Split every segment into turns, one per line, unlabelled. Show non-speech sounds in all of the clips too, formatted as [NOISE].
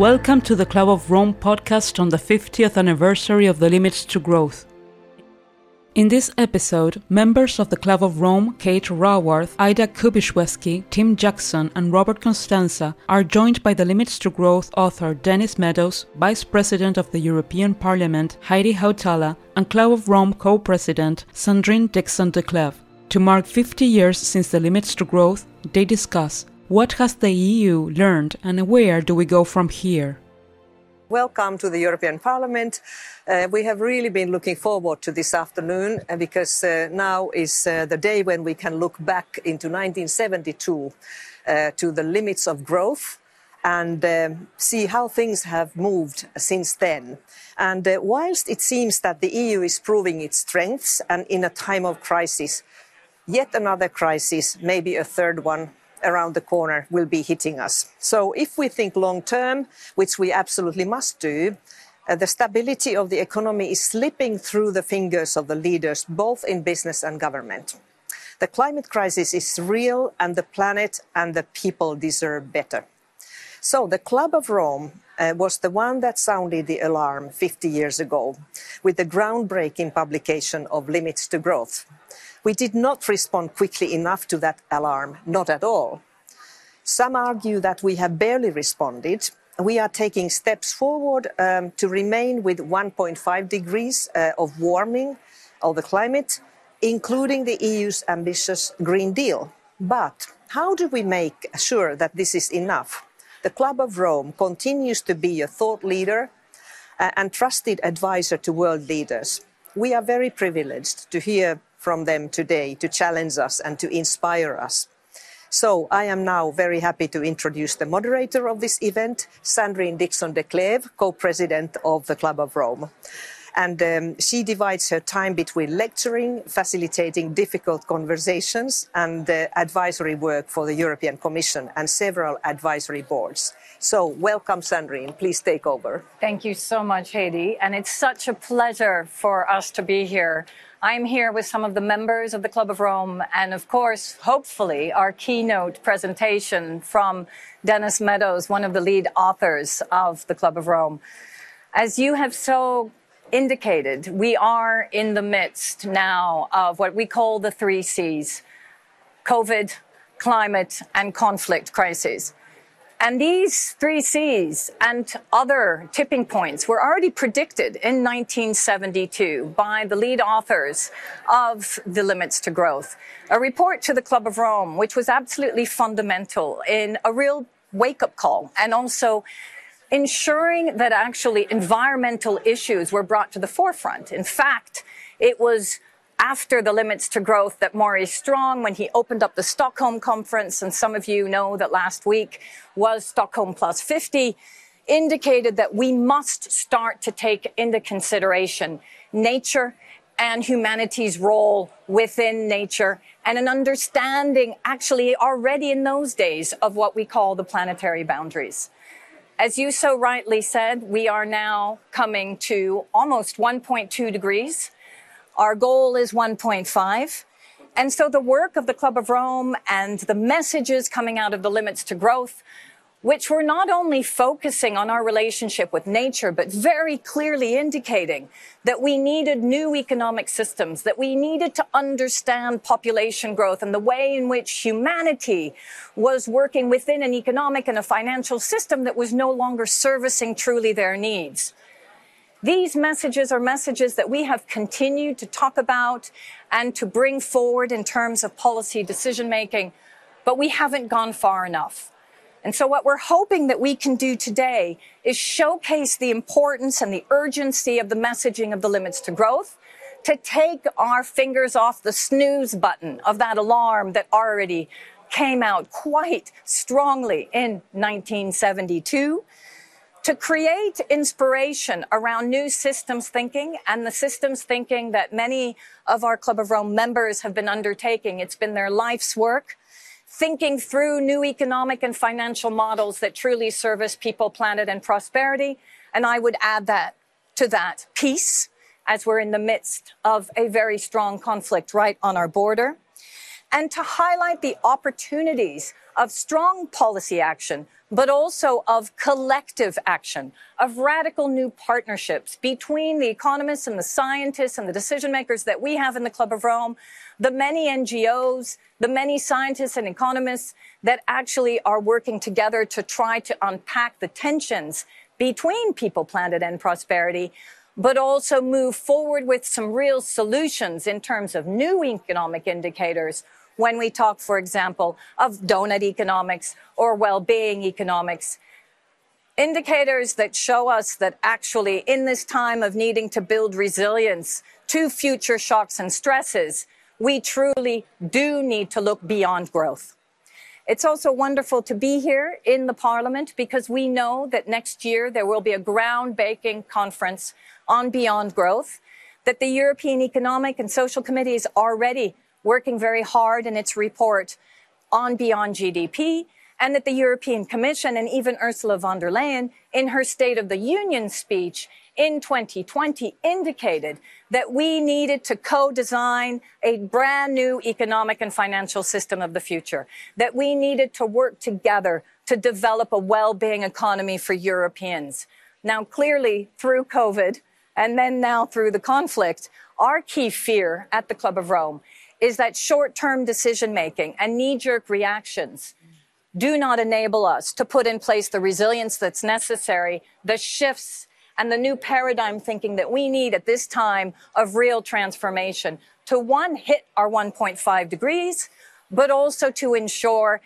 Welcome to the Club of Rome podcast on the 50th anniversary of the Limits to Growth. In this episode, members of the Club of Rome, Kate Raworth, Ida Kubiszewski, Tim Jackson, and Robert Costanza, are joined by the Limits to Growth author Dennis Meadows, Vice President of the European Parliament Heidi Hautala, and Club of Rome co president Sandrine Dixson-Declève. To mark 50 years since the Limits to Growth, they discuss what has the EU learned and where do we go from here?
Welcome to the European Parliament. Uh, we have really been looking forward to this afternoon uh, because uh, now is uh, the day when we can look back into 1972 uh, to the limits of growth and um, see how things have moved since then. And uh, whilst it seems that the EU is proving its strengths and in a time of crisis, yet another crisis, maybe a third one, around the corner will be hitting us. So if we think long term, which we absolutely must do, uh, the stability of the economy is slipping through the fingers of the leaders, both in business and government. The climate crisis is real, and the planet and the people deserve better. So, the Club of Rome uh, was the one that sounded the alarm 50 years ago with the groundbreaking publication of Limits to Growth. We did not respond quickly enough to that alarm, not at all. Some argue that we have barely responded. We are taking steps forward um, to remain with 1.5 degrees uh, of warming of the climate, including the EU's ambitious Green Deal. But how do we make sure that this is enough? The Club of Rome continues to be a thought leader uh, and trusted advisor to world leaders. We are very privileged to hear from them today to challenge us and to inspire us. So I am now very happy to introduce the moderator of this event, Sandrine Dixson-Declève, co-president of the Club of Rome. And um, she divides her time between lecturing, facilitating difficult conversations, and uh, advisory work for the European Commission and several advisory boards. So, welcome, Sandrine. Please take over.
Thank you so much, Heidi. And it's such a pleasure for us to be here. I'm here with some of the members of the Club of Rome, and of course, hopefully, our keynote presentation from Dennis Meadows, one of the lead authors of the Club of Rome. As you have so indicated, we are in the midst now of what we call the three C's COVID, climate, and conflict crises. And these three C's and other tipping points were already predicted in 1972 by the lead authors of The Limits to Growth, a report to the Club of Rome, which was absolutely fundamental in a real wake up call and also ensuring that actually environmental issues were brought to the forefront. In fact, it was after the limits to growth that Maurice Strong, when he opened up the Stockholm conference, and some of you know that last week was Stockholm plus 50, indicated that we must start to take into consideration nature and humanity's role within nature and an understanding actually already in those days of what we call the planetary boundaries. As you so rightly said, we are now coming to almost 1.2 degrees our goal is 1.5. And so the work of the Club of Rome and the messages coming out of the limits to growth, which were not only focusing on our relationship with nature, but very clearly indicating that we needed new economic systems, that we needed to understand population growth and the way in which humanity was working within an economic and a financial system that was no longer servicing truly their needs. These messages are messages that we have continued to talk about and to bring forward in terms of policy decision making, but we haven't gone far enough. And so what we're hoping that we can do today is showcase the importance and the urgency of the messaging of the limits to growth, to take our fingers off the snooze button of that alarm that already came out quite strongly in 1972 to create inspiration around new systems thinking and the systems thinking that many of our Club of Rome members have been undertaking. It's been their life's work, thinking through new economic and financial models that truly service people, planet, and prosperity. And I would add that to that peace as we're in the midst of a very strong conflict right on our border. And to highlight the opportunities of strong policy action, but also of collective action, of radical new partnerships between the economists and the scientists and the decision makers that we have in the Club of Rome, the many NGOs, the many scientists and economists that actually are working together to try to unpack the tensions between people, planet, and prosperity, but also move forward with some real solutions in terms of new economic indicators when we talk, for example, of donut economics or well-being economics. Indicators that show us that actually in this time of needing to build resilience to future shocks and stresses, we truly do need to look beyond growth. It's also wonderful to be here in the Parliament because we know that next year there will be a groundbreaking conference on beyond growth, that the European Economic and Social Committee is already working very hard in its report on beyond GDP, and that the European Commission and even Ursula von der Leyen in her State of the Union speech in 2020 indicated that we needed to co-design a brand new economic and financial system of the future, that we needed to work together to develop a well-being economy for Europeans. Now, clearly through COVID and then now through the conflict, our key fear at the Club of Rome is that short term decision making and knee jerk reactions do not enable us to put in place the resilience that's necessary, the shifts and the new paradigm thinking that we need at this time of real transformation to one, hit our 1.5 degrees, but also to ensure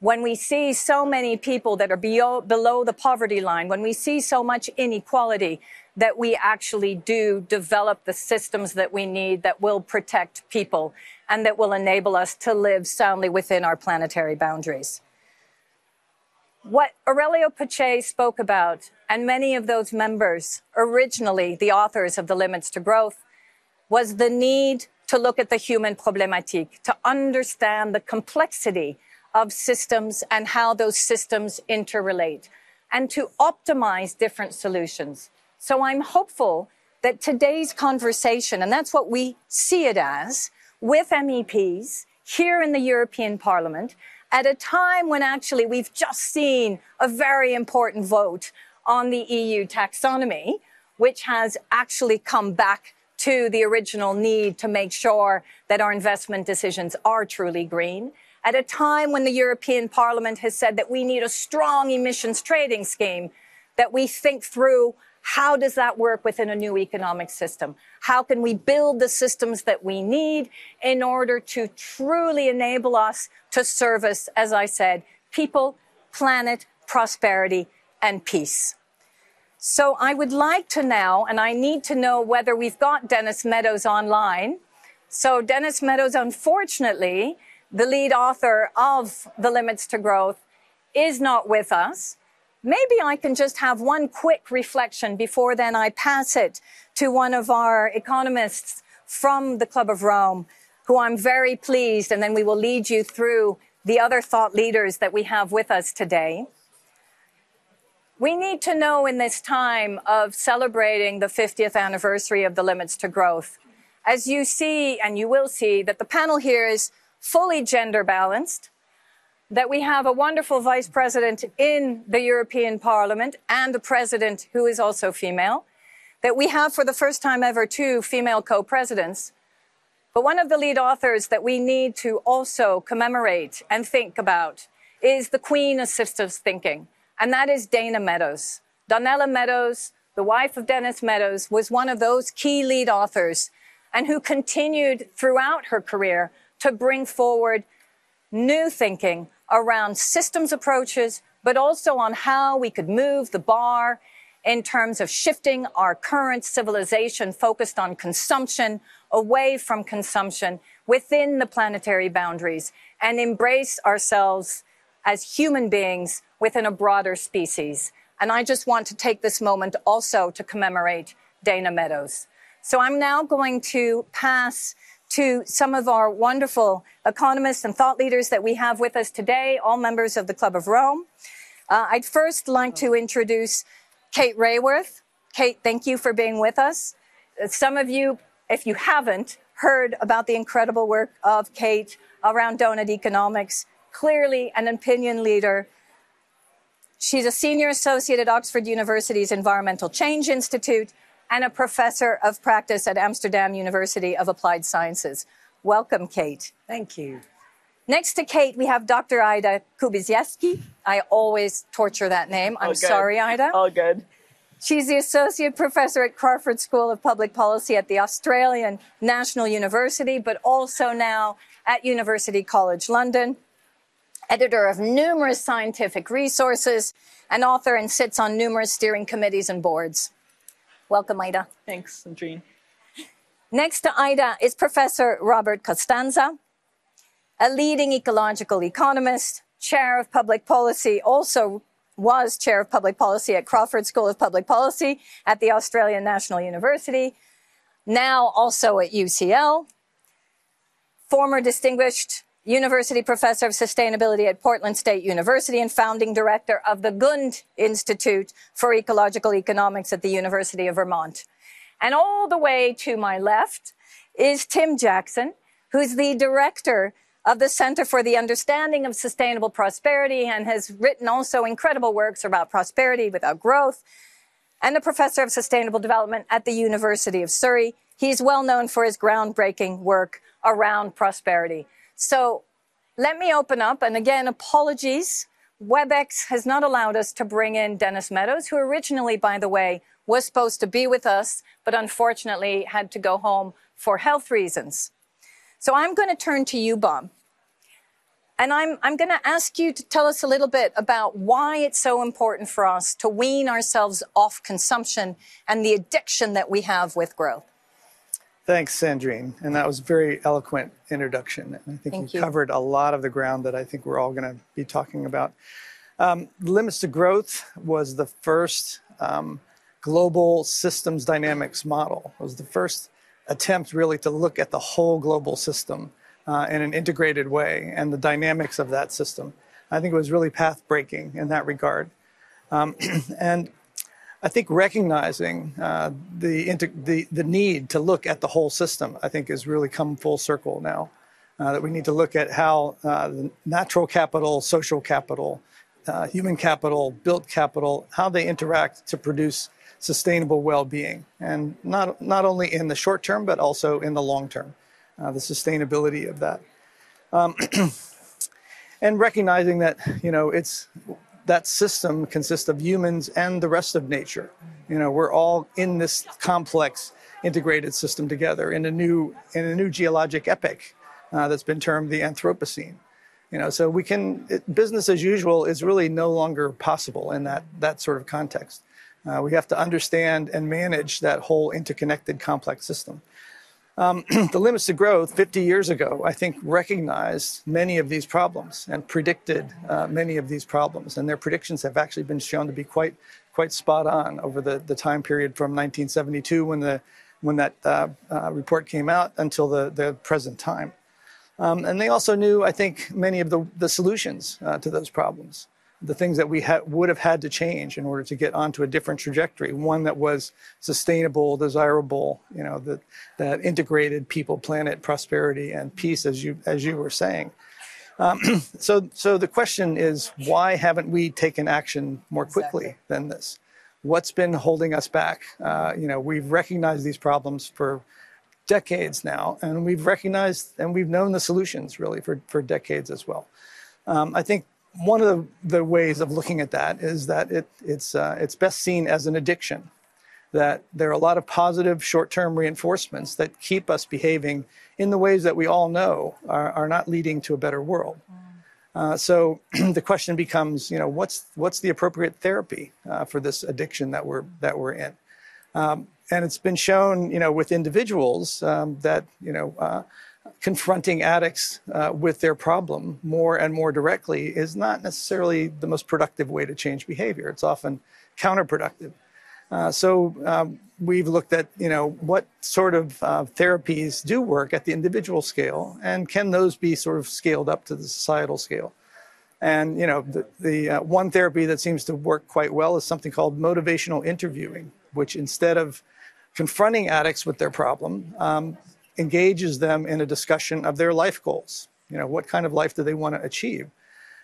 when we see so many people that are below, below the poverty line, when we see so much inequality, that we actually do develop the systems that we need that will protect people and that will enable us to live soundly within our planetary boundaries. What Aurelio Peccei spoke about, and many of those members, originally the authors of The Limits to Growth, was the need to look at the human problematique, to understand the complexity of systems and how those systems interrelate, and to optimize different solutions. So I'm hopeful that today's conversation, and that's what we see it as, with MEPs here in the European Parliament, at a time when actually we've just seen a very important vote on the EU taxonomy, which has actually come back to the original need to make sure that our investment decisions are truly green. At a time when the European Parliament has said that we need a strong emissions trading scheme, that we think through how does that work within a new economic system? How can we build the systems that we need in order to truly enable us to service, as I said, people, planet, prosperity, and peace? So I would like to now, and I need to know whether we've got Dennis Meadows online. So Dennis Meadows, unfortunately, the lead author of The Limits to Growth, is not with us. Maybe I can just have one quick reflection before then I pass it to one of our economists from the Club of Rome, who I'm very pleased, and then we will lead you through the other thought leaders that we have with us today. We need to know in this time of celebrating the 50th anniversary of the Limits to Growth, as you see, and you will see, that the panel here is fully gender balanced that we have a wonderful vice president in the European Parliament and a president who is also female, that we have for the first time ever two female co-presidents. But one of the lead authors that we need to also commemorate and think about is the queen of systems thinking, and that is Dana Meadows. Donella Meadows, the wife of Dennis Meadows, was one of those key lead authors and who continued throughout her career to bring forward new thinking around systems approaches, but also on how we could move the bar in terms of shifting our current civilization focused on consumption away from consumption within the planetary boundaries and embrace ourselves as human beings within a broader species. And I just want to take this moment also to commemorate Dana Meadows. So I'm now going to pass to some of our wonderful economists and thought leaders that we have with us today, all members of the Club of Rome. Uh, I'd first like to introduce Kate Raworth. Kate, thank you for being with us. Uh, some of you, if you haven't, heard about the incredible work of Kate around donut economics. Clearly an opinion leader. She's a senior associate at Oxford University's Environmental Change Institute and a professor of practice at Amsterdam University of Applied Sciences. Welcome, Kate.
Thank you.
Next to Kate, we have Dr. Ida Kubiszewski. I always torture that name. I'm sorry, Ida.
All good.
She's the Associate Professor at Crawford School of Public Policy at the Australian National University, but also now at University College London. Editor of numerous scientific resources, and author and sits on numerous steering committees and boards. Welcome, Ida.
Thanks, Sandrine.
Next to Ida is Professor Robert Costanza, a leading ecological economist, chair of public policy, also was chair of public policy at Crawford School of Public Policy at the Australian National University, now also at UCL, former distinguished university professor of sustainability at Portland State University and founding director of the Gund Institute for Ecological Economics at the University of Vermont. And all the way to my left is Tim Jackson, who's the director of the Center for the Understanding of Sustainable Prosperity and has written also incredible works about prosperity without growth and a professor of sustainable development at the University of Surrey. He's well known for his groundbreaking work around prosperity. So let me open up. And again, apologies. WebEx has not allowed us to bring in Dennis Meadows, who originally, by the way, was supposed to be with us, but unfortunately had to go home for health reasons. So I'm going to turn to you, Bob. And I'm, I'm going to ask you to tell us a little bit about why it's so important for us to wean ourselves off consumption and the addiction that we have with growth.
Thanks, Sandrine. And that was a very eloquent introduction. And I think
Thank
you,
you.
covered a lot of the ground that I think we're all going to be talking about. Um, Limits to Growth was the first um, global systems dynamics model. It was the first attempt really to look at the whole global system uh, in an integrated way and the dynamics of that system. I think it was really path breaking in that regard. Um, [CLEARS THROAT] and I think recognizing uh, the, inter- the, the need to look at the whole system, I think, has really come full circle now. Uh, that we need to look at how uh, natural capital, social capital, uh, human capital, built capital, how they interact to produce sustainable well-being, and not not only in the short term but also in the long term, uh, the sustainability of that, um, [CLEARS THROAT] and recognizing that you know it's that system consists of humans and the rest of nature. You know, we're all in this complex, integrated system together in a new in a new geologic epoch uh, that's been termed the Anthropocene. You know, so we can it, business as usual is really no longer possible in that that sort of context. Uh, we have to understand and manage that whole interconnected, complex system. Um, [CLEARS THROAT] the limits to growth 50 years ago, I think, recognized many of these problems and predicted uh, many of these problems. And their predictions have actually been shown to be quite, quite spot on over the, the time period from 1972 when, the, when that uh, uh, report came out until the, the present time. Um, and they also knew, I think, many of the, the solutions uh, to those problems the things that we ha- would have had to change in order to get onto a different trajectory, one that was sustainable, desirable, you know, that, that integrated people, planet, prosperity, and peace, as you as you were saying. Um, [CLEARS THROAT] so, so the question is, why haven't we taken action more quickly
Exactly.
than this? What's been holding us back? Uh, you know, we've recognized these problems for decades now, and we've recognized and we've known the solutions really for, for decades as well. Um, I think one of the, the ways of looking at that is that it, it's, uh, it's best seen as an addiction, that there are a lot of positive short term reinforcements that keep us behaving in the ways that we all know are, are not leading to a better world. Uh, so [CLEARS THROAT] the question becomes, you know, what's what's the appropriate therapy uh, for this addiction that we're that we're in? Um, and it's been shown, you know, with individuals um, that you know uh, confronting addicts uh, with their problem more and more directly is not necessarily the most productive way to change behavior. It's often counterproductive. Uh, so um, we've looked at, you know, what sort of uh, therapies do work at the individual scale, and can those be sort of scaled up to the societal scale? And you know, the, the uh, one therapy that seems to work quite well is something called motivational interviewing, which instead of confronting addicts with their problem, um, engages them in a discussion of their life goals. You know, what kind of life do they want to achieve?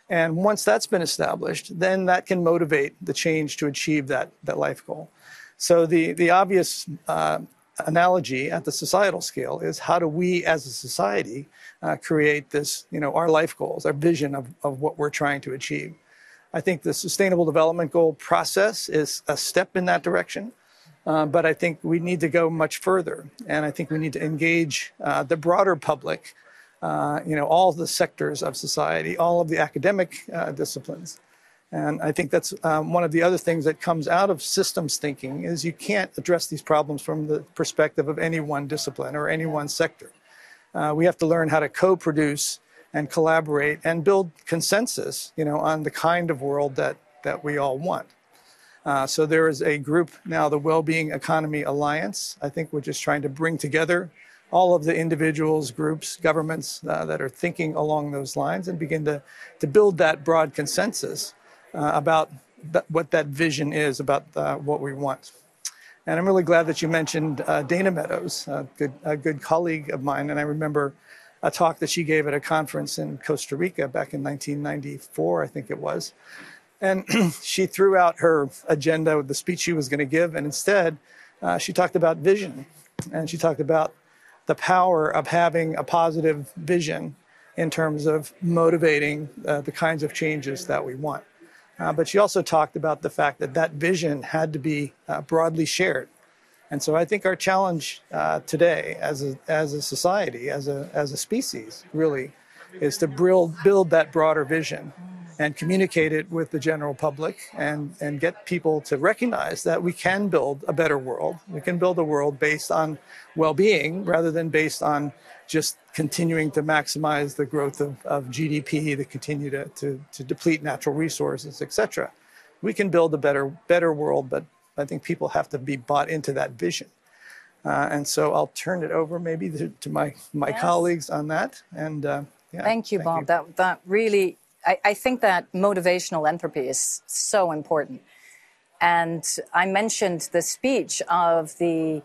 And once that's been established, then that can motivate the change to achieve that, that life goal. So the, the obvious uh, analogy at the societal scale is how do we as a society uh, create this, you know, our life goals, our vision of, of what we're trying to achieve. I think the Sustainable Development Goal process is a step in that direction. Uh, but I think we need to go much further, and I think we need to engage uh, the broader public, uh, you know, all the sectors of society, all of the academic uh, disciplines, and I think that's um, one of the other things that comes out of systems thinking is you can't address these problems from the perspective of any one discipline or any one sector. Uh, we have to learn how to co-produce and collaborate and build consensus, you know, on the kind of world that that we all want. Uh, so there is a group now, the Wellbeing Economy Alliance. I think we're just trying to bring together all of the individuals, groups, governments uh, that are thinking along those lines and begin to, to build that broad consensus uh, about th- what that vision is, about uh, what we want. And I'm really glad that you mentioned uh, Dana Meadows, a good, a good colleague of mine. And I remember a talk that she gave at a conference in Costa Rica back in 1994, I think it was. And [CLEARS THROAT] she threw out her agenda with the speech she was going to give, and instead, uh, she talked about vision. And she talked about the power of having a positive vision in terms of motivating uh, the kinds of changes that we want. Uh, but she also talked about the fact that that vision had to be uh, broadly shared. And so I think our challenge uh, today as a, as a society, as a, as a species, really, is to build, build that broader vision and communicate it with the general public and, and get people to recognize that we can build a better world. We can build a world based on well being rather than based on just continuing to maximize the growth of, of GDP, to continue to, to, to deplete natural resources, etc. We can build a better, better world, but I think people have to be bought into that vision. Uh, and so I'll turn it over maybe to, to my, my yes. colleagues on that. And uh,
yeah, thank you, thank Bob. You. That, that really I, I think that motivational entropy is so important. And I mentioned the speech of the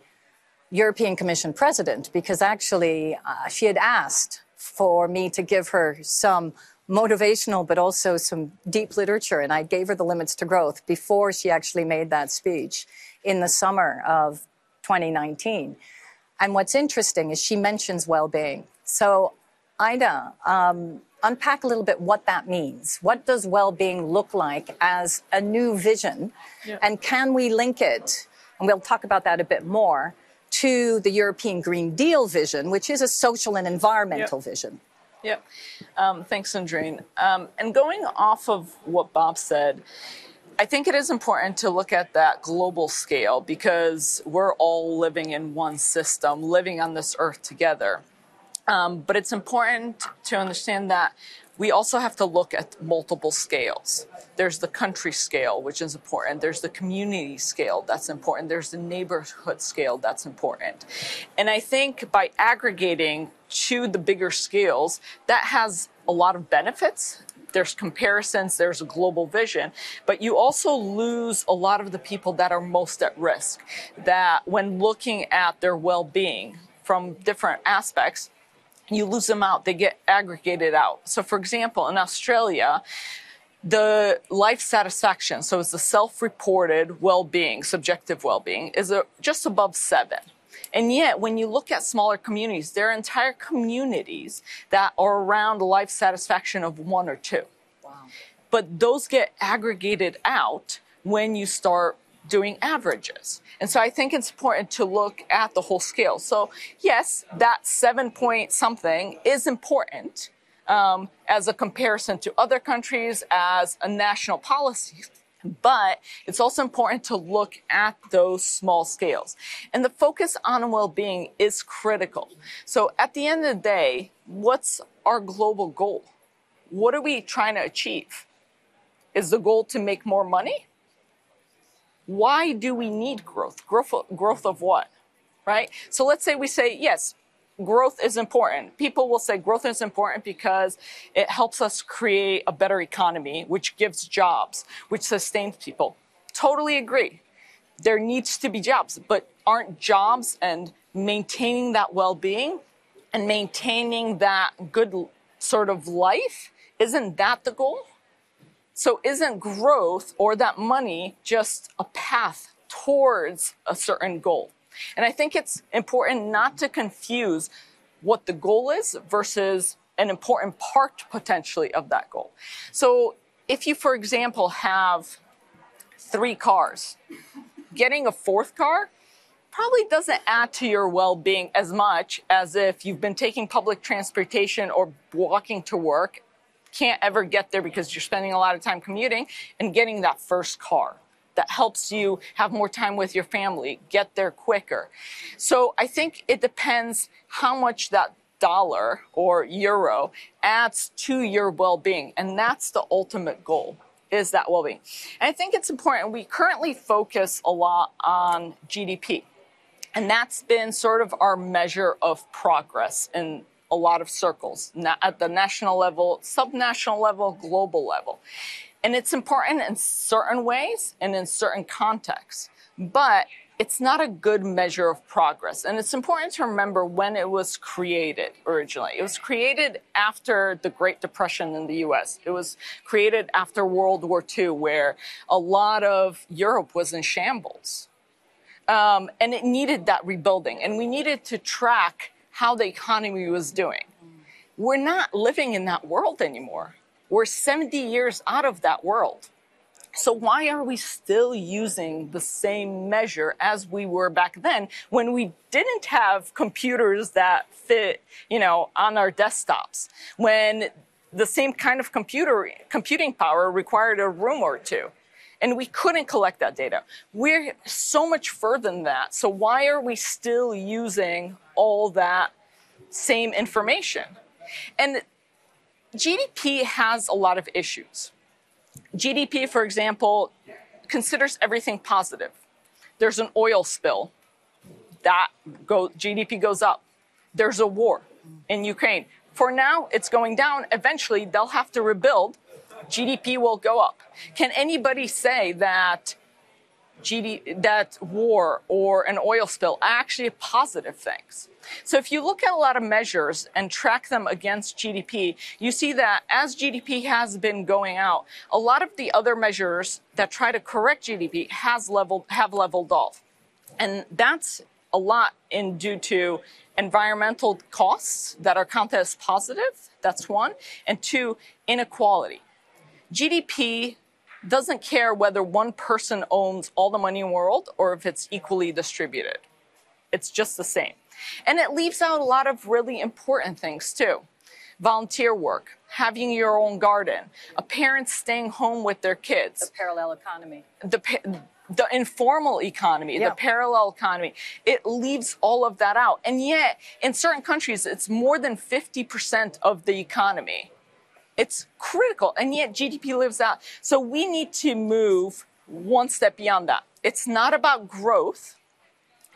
European Commission president because actually uh, she had asked for me to give her some motivational but also some deep literature. And I gave her the limits to growth before she actually made that speech in the summer of 2019. And what's interesting is she mentions well being. So, Ida, um, unpack a little bit what that means. What does well-being look like as a new vision? Yeah. And can we link it, and we'll talk about that a bit more, to the European Green Deal vision, which is a social and environmental vision?
Yep. Um, thanks, Sandrine. Um, and going off of what Bob said, I think it is important to look at that global scale because we're all living in one system, living on this earth together. Um, but it's important to understand that we also have to look at multiple scales. There's the country scale, which is important. There's the community scale, that's important. There's the neighborhood scale, that's important. And I think by aggregating to the bigger scales, that has a lot of benefits. There's comparisons, there's a global vision, but you also lose a lot of the people that are most at risk. That when looking at their well being from different aspects, you lose them out, they get aggregated out. So, for example, in Australia, the life satisfaction, so it's the self reported well being, subjective well being, is a, just above seven. And yet, when you look at smaller communities, there are entire communities that are around life satisfaction of one or two. Wow. But those get aggregated out when you start doing averages. And so I think it's important to look at the whole scale. So, yes, that seven point something is important um, as a comparison to other countries, as a national policy. But it's also important to look at those small scales. And the focus on well being is critical. So, at the end of the day, what's our global goal? What are we trying to achieve? Is the goal to make more money? Why do we need growth? Growth, growth of what? Right? So let's say we say, yes, growth is important. People will say growth is important because it helps us create a better economy, which gives jobs, which sustains people. Totally agree. There needs to be jobs, but aren't jobs and maintaining that well being and maintaining that good sort of life, isn't that the goal? So, isn't growth or that money just a path towards a certain goal? And I think it's important not to confuse what the goal is versus an important part potentially of that goal. So, if you, for example, have three cars, getting a fourth car probably doesn't add to your well being as much as if you've been taking public transportation or walking to work, can't ever get there because you're spending a lot of time commuting, and getting that first car that helps you have more time with your family, get there quicker. So I think it depends how much that dollar or euro adds to your well-being and that's the ultimate goal is that well-being and i think it's important we currently focus a lot on gdp and that's been sort of our measure of progress in a lot of circles at the national level, subnational level, global level. And it's important in certain ways and in certain contexts. But it's not a good measure of progress. And it's important to remember when it was created originally. It was created after the Great Depression in the US. It was created after World War II, where a lot of Europe was in shambles. Um, and it needed that rebuilding, and we needed to track how the economy was doing. We're not living in that world anymore. We're 70 years out of that world. So why are we still using the same measure as we were back then when we didn't have computers that fit, you know, on our desktops? When the same kind of computer computing power required a room or two and we couldn't collect that data. We're so much further than that. So why are we still using all that same information? And GDP has a lot of issues. GDP, for example, considers everything positive. There's an oil spill, that go, GDP goes up. There's a war in Ukraine. For now, it's going down. Eventually, they'll have to rebuild GDP will go up. Can anybody say that GD, that war or an oil spill are actually positive things? So if you look at a lot of measures and track them against GDP, you see that as GDP has been going out, a lot of the other measures that try to correct GDP has leveled have leveled off. And that's a lot in due to environmental costs that are counted as positive. That's one. And two, inequality. GDP doesn't care whether one person owns all the money in the world or if it's equally distributed. It's just the same. And it leaves out a lot of really important things too. Volunteer work, having your own garden, a parent staying home with their kids.
The parallel economy.
The, the informal economy, yeah. the parallel economy, it leaves all of that out. And yet, in certain countries, it's more than 50% of the economy. It's critical. And yet GDP lives out. So we need to move one step beyond that. It's not about growth.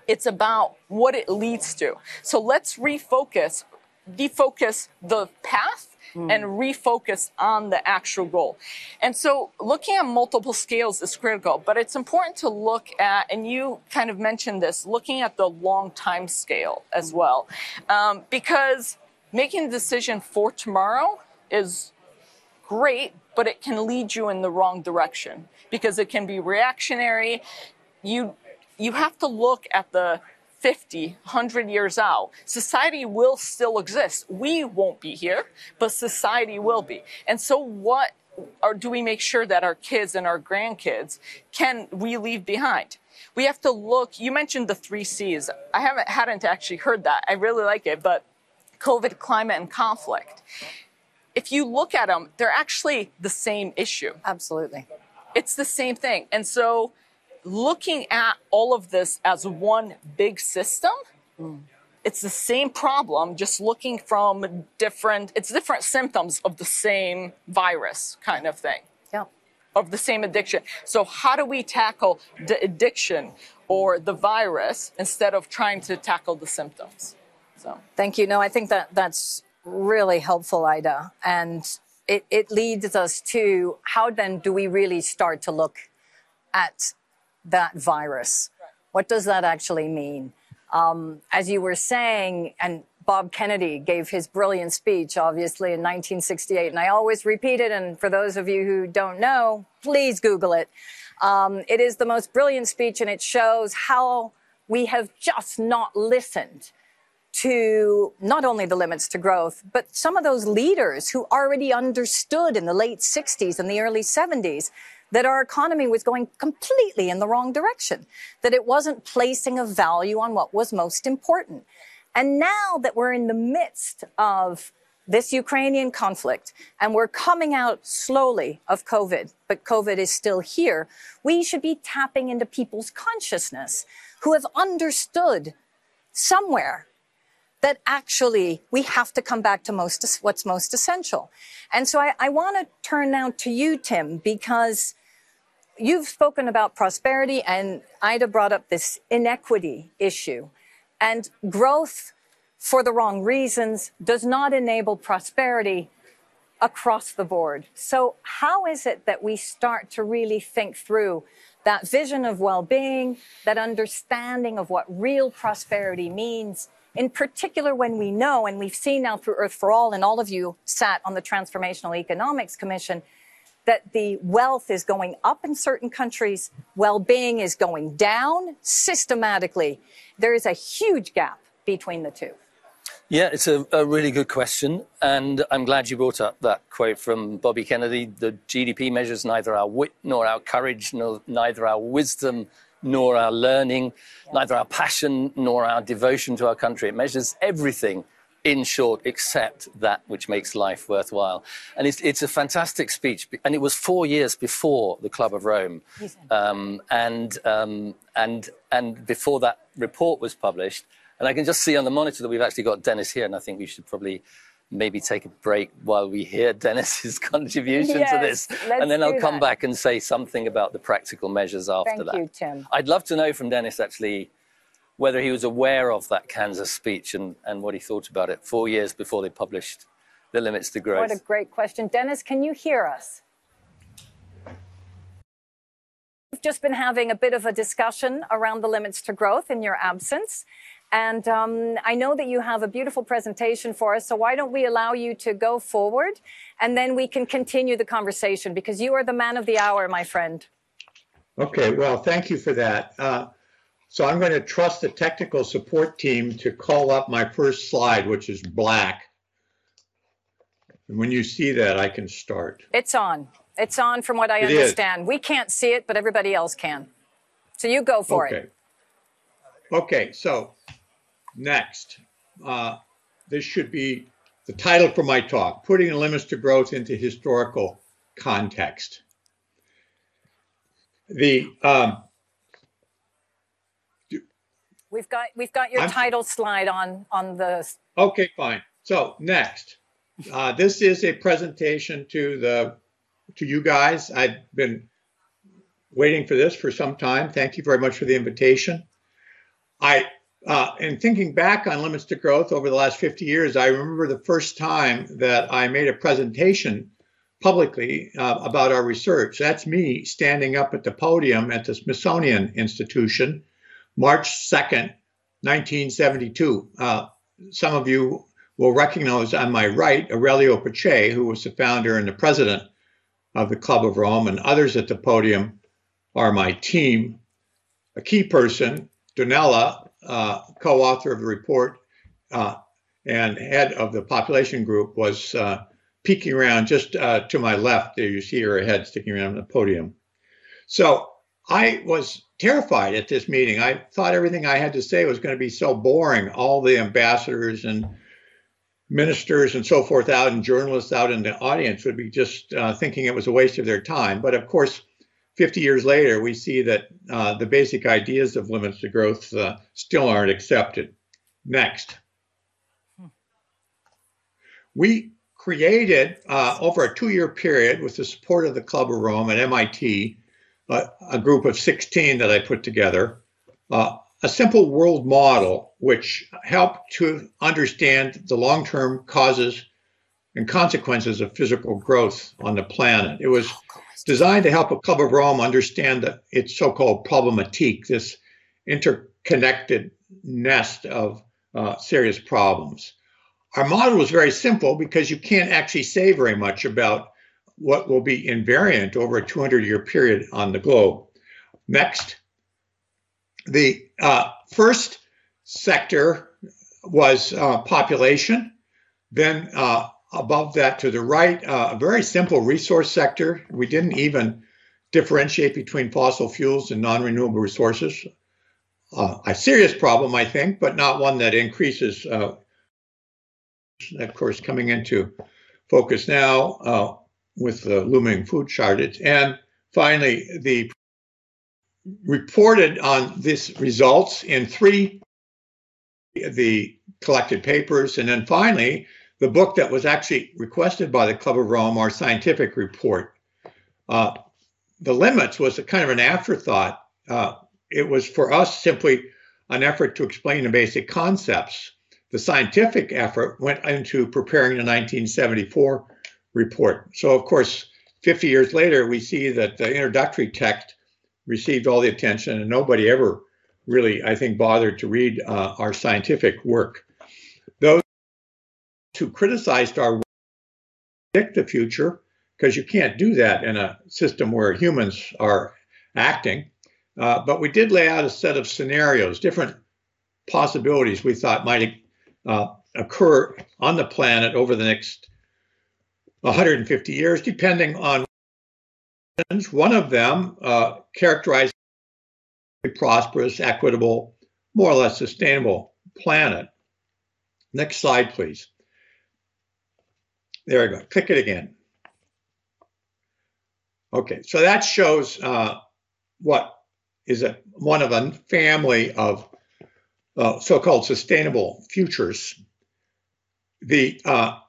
It's about what it leads to. So let's refocus, defocus the path Mm. and refocus on the actual goal. And so looking at multiple scales is critical, but it's important to look at, and you kind of mentioned this, looking at the long time scale as mm. well. Um, because making a decision for tomorrow is great, but it can lead you in the wrong direction because it can be reactionary. You, you have to look at the 50, 100 years out. Society will still exist. We won't be here, but society will be. And so what or do we make sure that our kids and our grandkids can we leave behind? We have to look, you mentioned the three C's. I haven't hadn't actually heard that. I really like it, but COVID, climate, and conflict if you look at them, they're actually the same issue.
Absolutely.
It's the same thing. And so looking at all of this as one big system, mm. it's the same problem, just looking from different, it's different symptoms of the same virus kind of thing.
Yeah.
Of the same addiction. So how do we tackle the addiction or the virus instead of trying to tackle the symptoms?
So thank you. No, I think that that's really helpful, Ida. And it, it leads us to how then do we really start to look at that virus? What does that actually mean? Um, as you were saying, and Bob Kennedy gave his brilliant speech, obviously, in 1968. And I always repeat it. And for those of you who don't know, please Google it. Um, it is the most brilliant speech, and it shows how we have just not listened to not only the limits to growth, but some of those leaders who already understood in the late 60s and the early 70s that our economy was going completely in the wrong direction, that it wasn't placing a value on what was most important. And now that we're in the midst of this Ukrainian conflict and we're coming out slowly of COVID, but COVID is still here, we should be tapping into people's consciousness who have understood somewhere that actually we have to come back to most what's most essential. And so I, I want to turn now to you, Tim, because you've spoken about prosperity and Ida brought up this inequity issue. And growth for the wrong reasons does not enable prosperity across the board. So how is it that we start to really think through that vision of well-being, that understanding of what real prosperity means, in particular when we know, and we've seen now through Earth for All, and all of you sat on the Transformational Economics Commission, that the wealth is going up in certain countries, well-being is going down systematically. There is a huge gap between the two.
Yeah, it's a, a, really good question. And I'm glad you brought up that quote from Bobby Kennedy. The GDP measures neither our wit nor our courage, nor, neither our wisdom nor our learning, yeah. neither our passion nor our devotion to our country. It measures everything, in short, except that which makes life worthwhile. And it's, it's a fantastic speech. And it was four years before the Club of Rome. Um, and, um, and, and before that report was published. And I can just see on the monitor that we've actually got Dennis here, and I think we should probably maybe take a break while we hear [LAUGHS] Dennis's contribution
yes,
to this. And then I'll come
that.
back and say something about the practical measures after
Thank
that.
You, Tim.
I'd love to know from Dennis actually whether he was aware of that Kansas speech and, and what he thought about it four years before they published the limits to growth.
What a great question. Dennis, can you hear us? We've just been having a bit of a discussion around the limits to growth in your absence. And um, I know that you have a beautiful presentation for us. So why don't we allow you to go forward and then we can continue the conversation because you are the man of the hour, my friend.
Okay, well, thank you for that. Uh, so I'm going to trust the technical support team to call up my first slide, which is black. And when you see that, I can start.
It's on. It's on from what I
it
understand.
Is.
We can't see it, but everybody else can. So you go for
okay.
it.
Okay, so Next, uh, this should be the title for my talk, Putting Limits to Growth into Historical Context. The um,
We've got we've got your I'm, title slide on on the.
Okay, fine. So next, uh, this is a presentation to the to you guys. I've been waiting for this for some time. Thank you very much for the invitation. I uh, and thinking back on limits to growth over the last 50 years, I remember the first time that I made a presentation publicly uh, about our research. That's me standing up at the podium at the Smithsonian Institution, March 2nd, 1972. Uh, some of you will recognize on my right Aurelio Peccei, who was the founder and the president of the Club of Rome, and others at the podium are my team. A key person, Donella, uh, co-author of the report uh, and head of the population group, was uh, peeking around just uh, to my left. There you see her head sticking around the podium. So I was terrified at this meeting. I thought everything I had to say was going to be so boring. All the ambassadors and ministers and so forth out and journalists out in the audience would be just uh, thinking it was a waste of their time. But of course, 50 years later, we see that uh, the basic ideas of limits to growth uh, still aren't accepted. Next. We created, uh, over a two year period, with the support of the Club of Rome and MIT, a group of 16 that I put together, uh, a simple world model which helped to understand the long term causes and consequences of physical growth on the planet. It was designed to help a club of Rome understand its so-called problematique, this interconnected nest of uh, serious problems. Our model was very simple because you can't actually say very much about what will be invariant over a 200 year period on the globe. Next, the uh, first sector was uh, population. Then uh, above that to the right, uh, a very simple resource sector. We didn't even differentiate between fossil fuels and non-renewable resources. Uh, a serious problem, I think, but not one that increases. Uh, of course, coming into focus now uh, with the looming food shortage. And finally, the reported on this results in three the collected papers, and then finally the book that was actually requested by the Club of Rome, our scientific report. Uh, the limits was a kind of an afterthought. Uh, it was for us simply an effort to explain the basic concepts. The scientific effort went into preparing the 1974 report. So, of course, 50 years later, we see that the introductory text received all the attention, and nobody ever really, I think, bothered to read uh, our scientific work. Who criticized our predict the future, because you can't do that in a system where humans are acting. Uh, but we did lay out a set of scenarios, different possibilities we thought might uh, occur on the planet over the next 150 years, depending on one of them uh, characterized a prosperous, equitable, more or less sustainable planet. Next slide, please. There we go. Click it again. Okay, so that shows uh, what is a, one of a family of uh, so-called sustainable futures. The uh,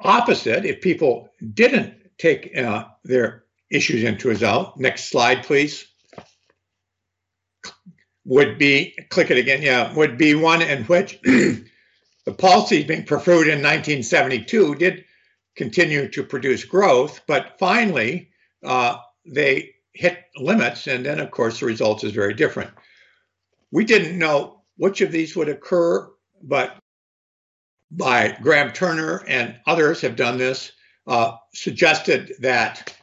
opposite, if people didn't take uh, their issues into account, next slide, please, would be, click it again, yeah, would be one in which the policies being pursued in 1972 did continue to produce growth, but finally uh, they hit limits, and then of course the result is very different. We didn't know which of these would occur, but by Graham Turner and others have done this, uh, suggested that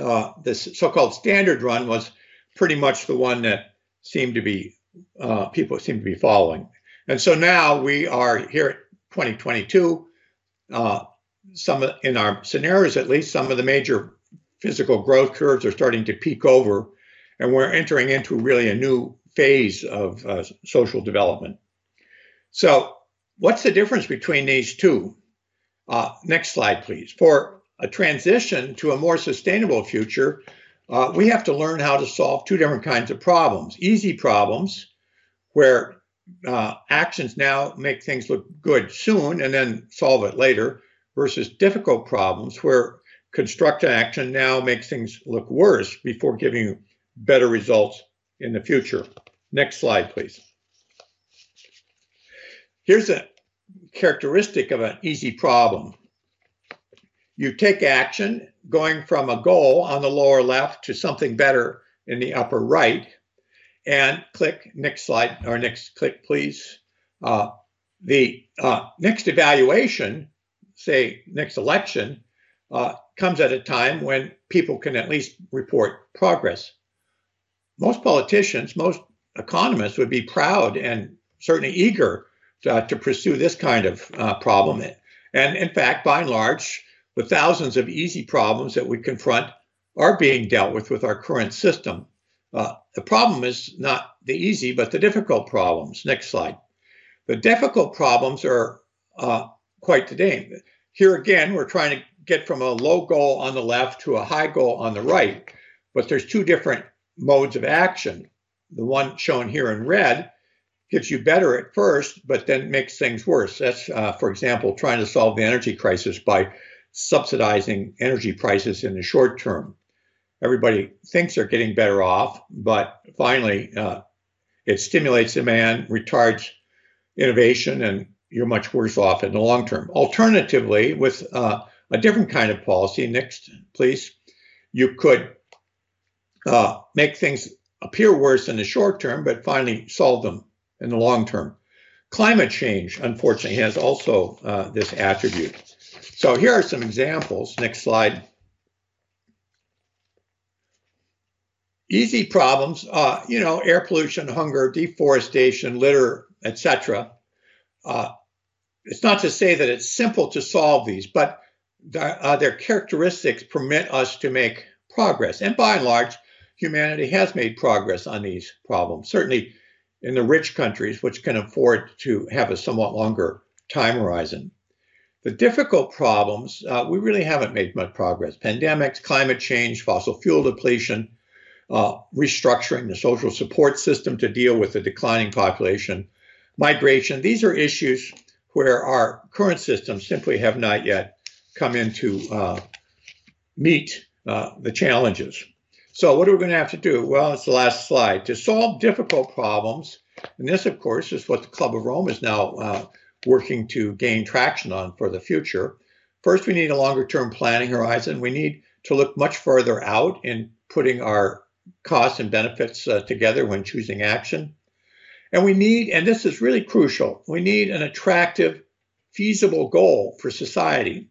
uh, this so-called standard run was pretty much the one that seemed to be uh, people seemed to be following. And so now we are here at 2022. Uh, some in our scenarios, at least, some of the major physical growth curves are starting to peak over, and we're entering into really a new phase of uh, social development. So, what's the difference between these two? Uh, next slide, please. For a transition to a more sustainable future, uh, we have to learn how to solve two different kinds of problems easy problems, where uh, actions now make things look good soon and then solve it later, versus difficult problems where constructive action now makes things look worse before giving you better results in the future. Next slide, please. Here's a characteristic of an easy problem. You take action going from a goal on the lower left to something better in the upper right, and click next slide or next click, please. Uh, the uh, next evaluation, say next election, uh, comes at a time when people can at least report progress. Most politicians, most economists would be proud and certainly eager to, to pursue this kind of uh, problem. And in fact, by and large, the thousands of easy problems that we confront are being dealt with with our current system. Uh, the problem is not the easy, but the difficult problems. Next slide. The difficult problems are uh, quite today. Here again, we're trying to get from a low goal on the left to a high goal on the right, but there's two different modes of action. The one shown here in red gets you better at first, but then makes things worse. That's, uh, for example, trying to solve the energy crisis by subsidizing energy prices in the short term. Everybody thinks they're getting better off, but finally, uh, it stimulates demand, retards innovation, and you're much worse off in the long term. Alternatively, with uh, a different kind of policy, next, please, you could uh, make things appear worse in the short term, but finally solve them in the long term. Climate change, unfortunately, has also uh, this attribute. So here are some examples. Next slide. Easy problems, uh, you know, air pollution, hunger, deforestation, litter, etc. Uh, it's not to say that it's simple to solve these, but uh, their characteristics permit us to make progress. And by and large, humanity has made progress on these problems. Certainly in the rich countries, which can afford to have a somewhat longer time horizon. The difficult problems, uh, we really haven't made much progress. Pandemics, climate change, fossil fuel depletion, uh, restructuring the social support system to deal with the declining population, migration. These are issues where our current systems simply have not yet come in to uh, meet uh, the challenges. So, what are we going to have to do? Well, it's the last slide. To solve difficult problems, and this, of course, is what the Club of Rome is now uh, working to gain traction on for the future. First, we need a longer term planning horizon. We need to look much further out in putting our costs and benefits uh, together when choosing action. And we need, and this is really crucial, we need an attractive, feasible goal for society.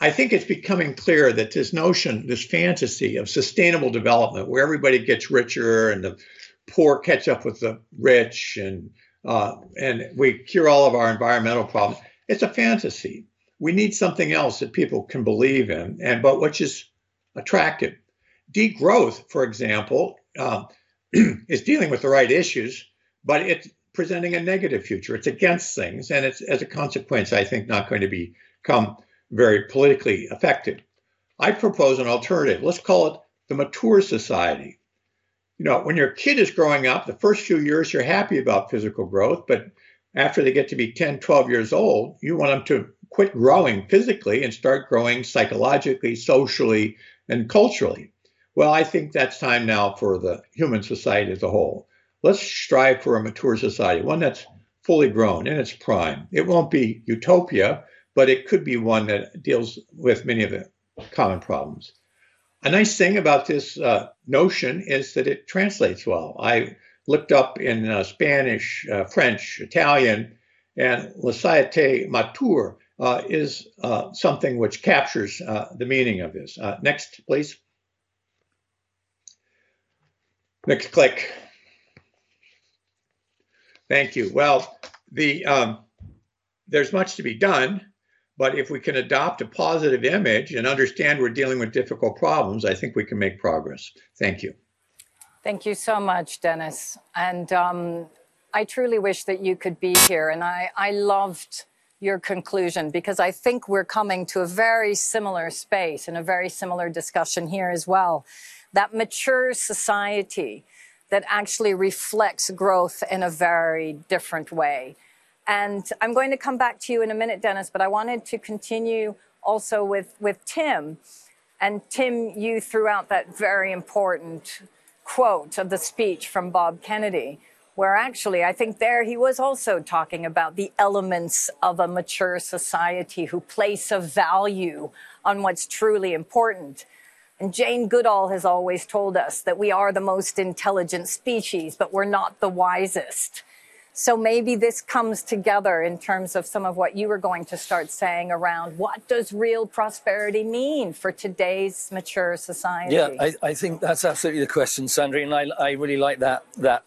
I think it's becoming clear that this notion, this fantasy of sustainable development, where everybody gets richer and the poor catch up with the rich and uh, and we cure all of our environmental problems. It's a fantasy. We need something else that people can believe in, and but which is attractive. Degrowth, for example, uh, [CLEARS THROAT] is dealing with the right issues, but it's presenting a negative future. It's against things, and it's as a consequence, I think, not going to become very politically effective. I propose an alternative. Let's call it the mature society you know, when your kid is growing up, the first few years you're happy about physical growth, but after they get to be 10, 12 years old, you want them to quit growing physically and start growing psychologically, socially, and culturally. Well, I think that's time now for the human society as a whole. Let's strive for a mature society, one that's fully grown in its prime. It won't be utopia, but it could be one that deals with many of the common problems. A nice thing about this uh, notion is that it translates well. I looked up in uh, Spanish, uh, French, Italian, and La Société Mature uh, is uh, something which captures uh, the meaning of this. next, please. Next click. Thank you. Well, the um, there's much to be done. But if we can adopt a positive image and understand we're dealing with difficult problems, I think we can make progress. Thank you.
Thank you so much, Dennis. And um, I truly wish that you could be here. And I, I loved your conclusion because I think we're coming to a very similar space and a very similar discussion here as well. That mature society that actually reflects growth in a very different way. And I'm going to come back to you in a minute, Dennis, but I wanted to continue also with, with Tim. And Tim, you threw out that very important quote of the speech from Bob Kennedy, where actually I think there he was also talking about the elements of a mature society who place a value on what's truly important. And Jane Goodall has always told us that we are the most intelligent species, but we're not the wisest. So maybe this comes together in terms of some of what you were going to start saying around what does real prosperity mean for today's mature society?
Yeah, I, I think that's absolutely the question, Sandrine. And I, I really like that that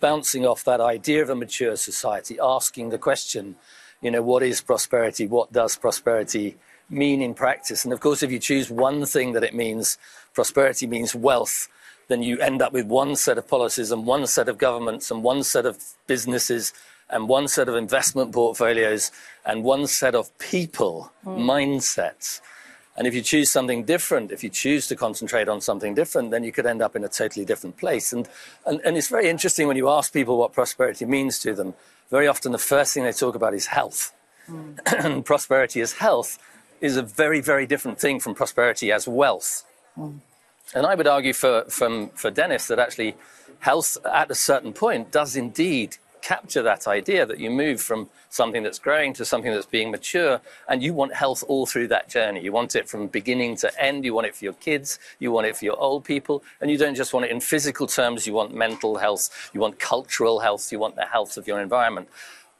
bouncing off that idea of a mature society, asking the question, you know, what is prosperity? What does prosperity mean in practice? And of course, if you choose one thing that it means, prosperity means wealth then you end up with one set of policies and one set of governments and one set of businesses and one set of investment portfolios and one set of people mm. mindsets. And if you choose something different, if you choose to concentrate on something different, then you could end up in a totally different place. And, and, and it's very interesting when you ask people what prosperity means to them. Very often, the first thing they talk about is health. Mm. and [CLEARS THROAT] prosperity is health is a very, very different thing from prosperity as wealth. Mm. And I would argue for, from, for Dennis that actually health at a certain point does indeed capture that idea that you move from something that's growing to something that's being mature and you want health all through that journey. You want it from beginning to end. You want it for your kids. You want it for your old people. And you don't just want it in physical terms. You want mental health. You want cultural health. You want the health of your environment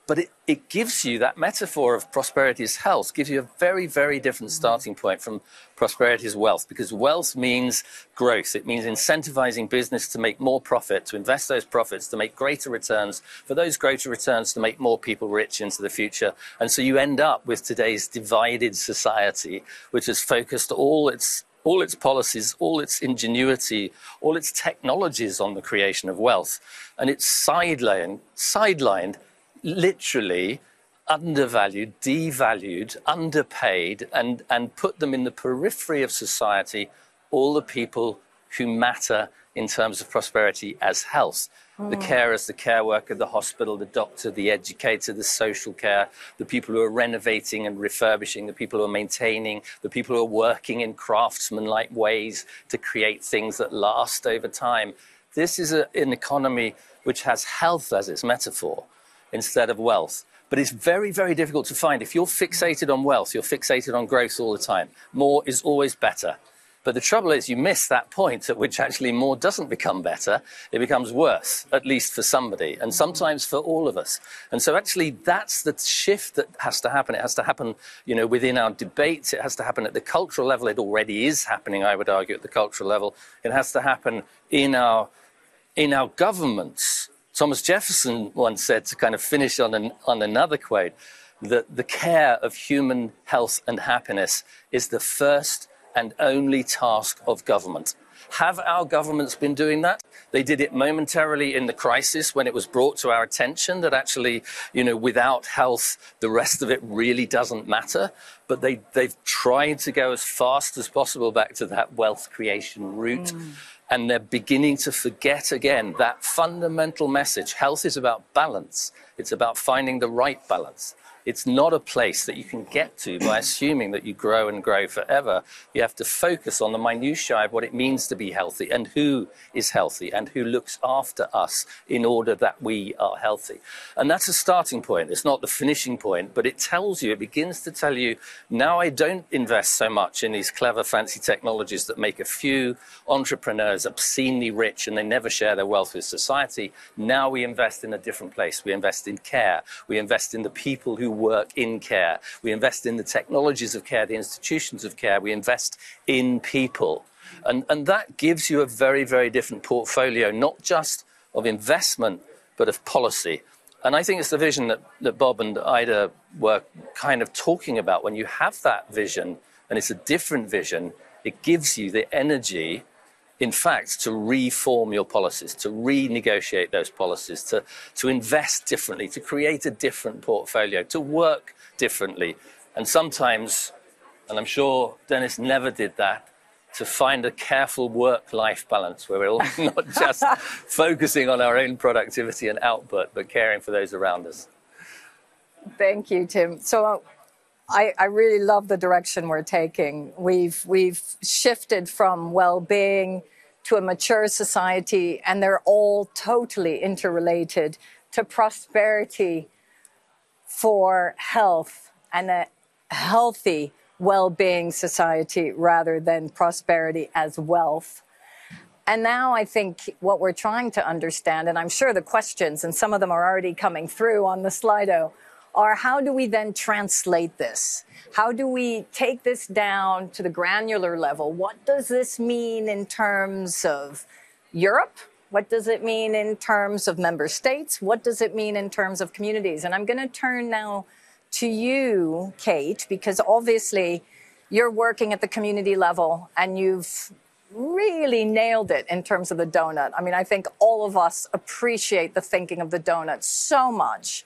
but it, it gives you that metaphor of prosperity as health, gives you a very, very different mm. starting point from prosperity as wealth, because wealth means growth. It means incentivizing business to make more profit, to invest those profits, to make greater returns, for those greater returns to make more people rich into the future. And so you end up with today's divided society, which has focused all its all its policies, all its ingenuity, all its technologies on the creation of wealth. And it's sidelined, sidelined literally undervalued, devalued, underpaid, and, and put them in the periphery of society, all the people who matter in terms of prosperity as health. Mm. The carers, the care worker, the hospital, the doctor, the educator, the social care, the people who are renovating and refurbishing, the people who are maintaining, the people who are working in craftsman-like ways to create things that last over time. This is a, an economy which has health as its metaphor instead of wealth. But it's very, very difficult to find. If you're fixated on wealth, you're fixated on growth all the time. More is always better. But the trouble is, you miss that point at which actually more doesn't become better. It becomes worse, at least for somebody, and sometimes for all of us. And so, actually, that's the shift that has to happen. It has to happen, you know, within our debates. It has to happen at the cultural level. It already is happening, I would argue, at the cultural level. It has to happen in our in our governments Thomas Jefferson once said, to kind of finish on, an, on another quote, that the care of human health and happiness is the first and only task of government. Have our governments been doing that? They did it momentarily in the crisis when it was brought to our attention that actually, you know, without health, the rest of it really doesn't matter. But they, they've tried to go as fast as possible back to that wealth creation route. Mm and they're beginning to forget again that fundamental message. Health is about balance, it's about finding the right balance. It's not a place that you can get to by assuming that you grow and grow forever. You have to focus on the minutiae of what it means to be healthy and who is healthy and who looks after us in order that we are healthy. And that's a starting point. It's not the finishing point, but it tells you, it begins to tell you, now I don't invest so much in these clever, fancy technologies that make a few entrepreneurs obscenely rich and they never share their wealth with society. Now we invest in a different place. We invest in care. We invest in the people who work in care. We invest in the technologies of care, the institutions of care. We invest in people. And, and that gives you a very, very different portfolio, not just of investment, but of policy. And I think it's the vision that, that Bob and Ida were kind of talking about. When you have that vision, and it's a different vision, it gives you the energy in fact, to reform your policies, to renegotiate those policies, to, to invest differently, to create a different portfolio, to work differently. And sometimes, and I'm sure Dennis never did that, to find a careful work life balance where we're [LAUGHS] not just [LAUGHS] focusing on our own productivity and output, but caring for those around us.
Thank you, Tim. So I, I, really love the direction we're taking. We've we've shifted from well-being to a mature society, and they're all totally interrelated to prosperity for health and a healthy well-being society rather than prosperity as wealth. And now I think what we're trying to understand, and I'm sure the questions, and some of them are already coming through on the Slido, are how do we then translate this? How do we take this down to the granular level? What does this mean in terms of Europe? What does it mean in terms of member states? What does it mean in terms of communities? And I'm going to turn now to you, Kate, because obviously you're working at the community level and you've really nailed it in terms of the donut. I mean, I think all of us appreciate the thinking of the donut so much.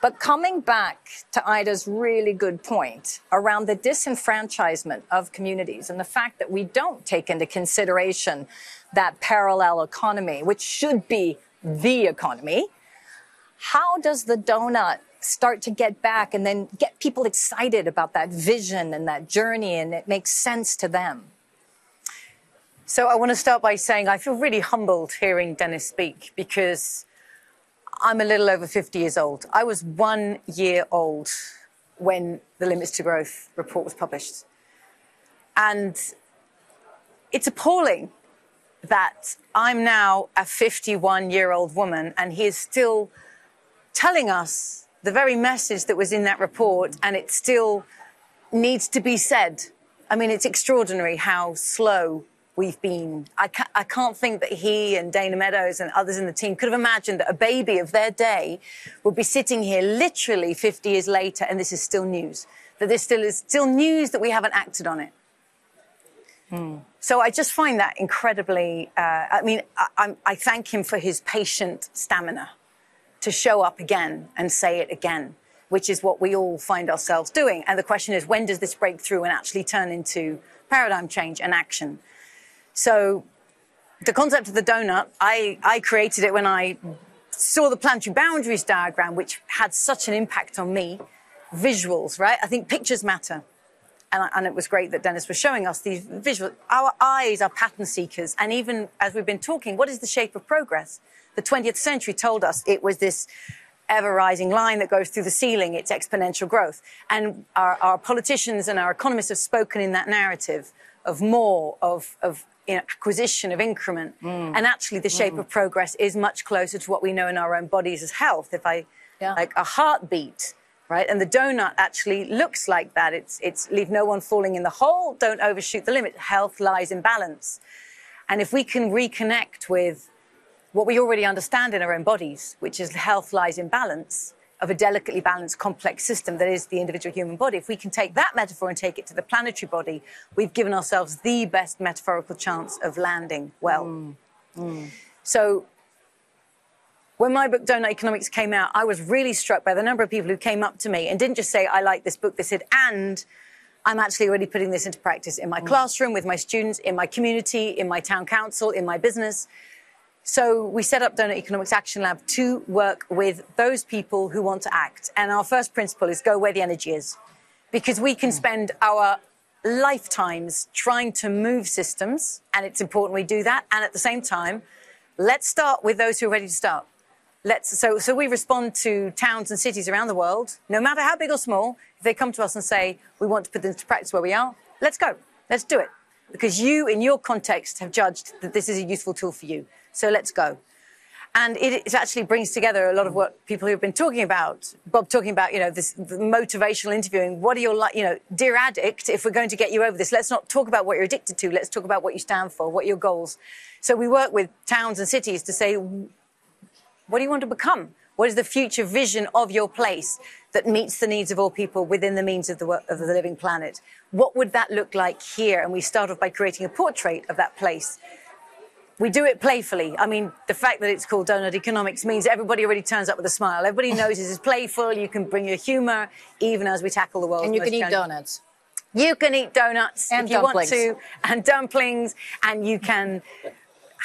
But coming back to Ida's really good point around the disenfranchisement of communities and the fact that we don't take into consideration that parallel economy, which should be the economy, how does the donut start to get back and then get people excited about that vision and that journey and it makes sense to them?
So I want to start by saying I feel really humbled hearing Dennis speak because I'm a little over 50 years old. I was one year old when the Limits to Growth report was published. And it's appalling that I'm now a 51 year old woman and he is still telling us the very message that was in that report and it still needs to be said. I mean, it's extraordinary how slow we've been. I, ca- I can't think that he and Dana Meadows and others in the team could have imagined that a baby of their day would be sitting here literally 50 years later and this is still news. That this still is still news that we haven't acted on it. So I just find that incredibly. Uh, I mean, I, I'm- I thank him for his patient stamina to show up again and say it again, which is what we all find ourselves doing. And the question is, when does this break through and actually turn into paradigm change and action? So the concept of the donut, I, I created it when I saw the planetary boundaries diagram, which had such an impact on me. Visuals, right? I think pictures matter. And, and it was great that Dennis was showing us these visuals. Our eyes are pattern seekers. And even as we've been talking, what is the shape of progress? The 20th century told us it was this ever rising line that goes through the ceiling. It's exponential growth. And our, our politicians and our economists have spoken in that narrative of more, of, of acquisition, of increment. Mm. And actually, the shape mm. of progress is much closer to what we know in our own bodies as health. If I,
Yeah.
like a heartbeat, right? And the donut actually looks like that. It's, it's leave no one falling in the hole, don't overshoot the limit. Health lies in balance. And if we can reconnect with what we already understand in our own bodies, which is health lies in balance of a delicately balanced, complex system that is the individual human body. If we can take that metaphor and take it to the planetary body, we've given ourselves the best metaphorical chance of landing well. Mm. Mm. So when my book Doughnut Economics came out, I was really struck by the number of people who came up to me and didn't just say, I like this book. They said, and I'm actually already putting this into practice in my mm. classroom, with my students, in my community, in my town council, in my business. So we set up Doughnut Economics Action Lab to work with those people who want to act. And our first principle is go where the energy is. Because we can hmm. spend our lifetimes trying to move systems, and it's important we do that. And at the same time, let's start with those who are ready to start. Let's, so, so we respond to towns and cities around the world, no matter how big or small. If they come to us and say, we want to put this into practice where we are, let's go. Let's do it. Because you, in your context, have judged that this is a useful tool for you. So let's go. And it, actually brings together a lot of what people who have been talking about. Bob talking about, you know, this motivational interviewing. What are your, like, you know, dear addict, if we're going to get you over this, let's not talk about what you're addicted to. Let's talk about what you stand for, what your goals. So we work with towns and cities to say, what do you want to become? What is the future vision of your place that meets the needs of all people within the means of the, of the living planet? What would that look like here? And we start off by creating a portrait of that place. We do it playfully. I mean, the fact that it's called donut economics means everybody already turns up with a smile. Everybody knows this is playful. You can bring your humor, even as we tackle the world.
And you can eat donuts.
You can eat donuts
And
if you
dumplings.
want to, and dumplings, and you can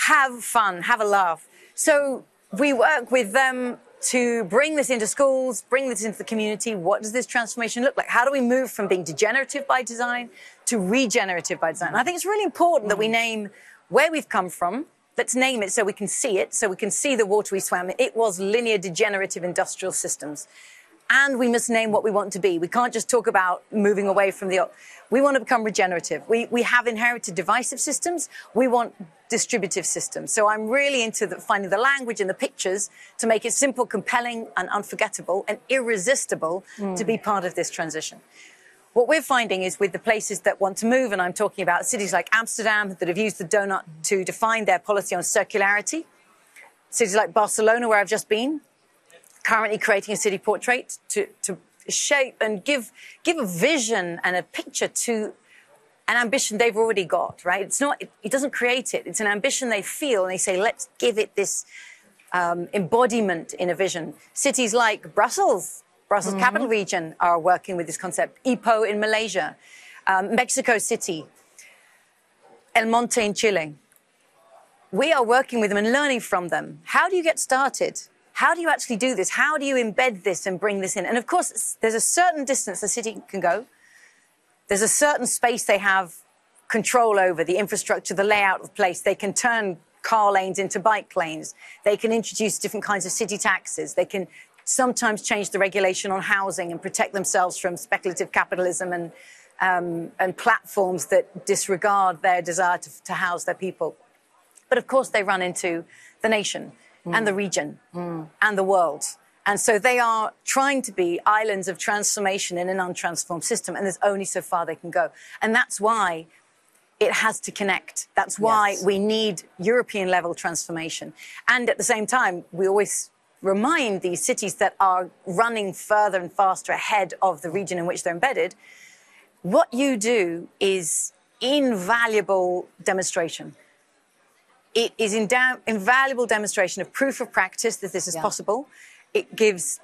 have fun, have a laugh. So we work with them to bring this into schools, bring this into the community. What does this transformation look like? How do we move from being degenerative by design to regenerative by design? And I think it's really important that we mm. name where we've come from. Let's name it so we can see it, so we can see the water we swam in. It was linear degenerative industrial systems and we must name what we want to be. We can't just talk about moving away from the. We want to become regenerative. We, we have inherited divisive systems. We want distributive systems. So I'm really into the, finding the language and the pictures to make it simple, compelling, and unforgettable and irresistible to be mm. part of this transition. What we're finding is with the places that want to move, and I'm talking about cities like Amsterdam that have used the donut to define their policy on circularity, cities like Barcelona, where I've just been, currently creating a city portrait to, to shape and give, give a vision and a picture to an ambition they've already got, right? It's not, it, it doesn't create it. It's an ambition they feel and they say, let's give it this um, embodiment in a vision. Cities like Brussels, Brussels capital region are working with this concept. Ipoh in Malaysia, um, Mexico City, El Monte in Chile we are working with them and learning from them. How do you get started? How do you actually do this? How do you embed this and bring this in? And of course, there's a certain distance the city can go. There's a certain space they have control over, the infrastructure, the layout of the place. They can turn car lanes into bike lanes. They can introduce different kinds of city taxes. They can sometimes change the regulation on housing and protect themselves from speculative capitalism and, um, and platforms that disregard their desire to, to, house their people. But of course, they run into the nation mm. and the region mm. and the world. And so they are trying to be islands of transformation in an untransformed system, and there's only so far they can go. And that's why it has to connect. That's why yes. we need European level transformation. And at the same time, we always remind these cities that are running further and faster ahead of the region in which they're embedded. What you do is invaluable demonstration. It is invaluable demonstration of proof of practice that this is yeah. possible. It gives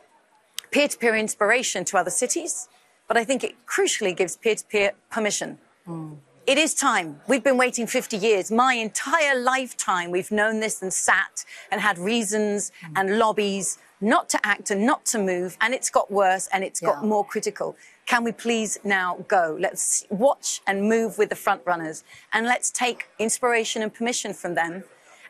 peer to peer inspiration to other cities, but I think it crucially gives peer to peer permission. Mm. It is time. We've been waiting 50 years. My entire lifetime, we've known this and sat and had reasons mm. and lobbies not to act and not to move, and it's got worse and it's yeah. got more critical. Can we please now go? Let's watch and move with the front runners, and let's take inspiration and permission from them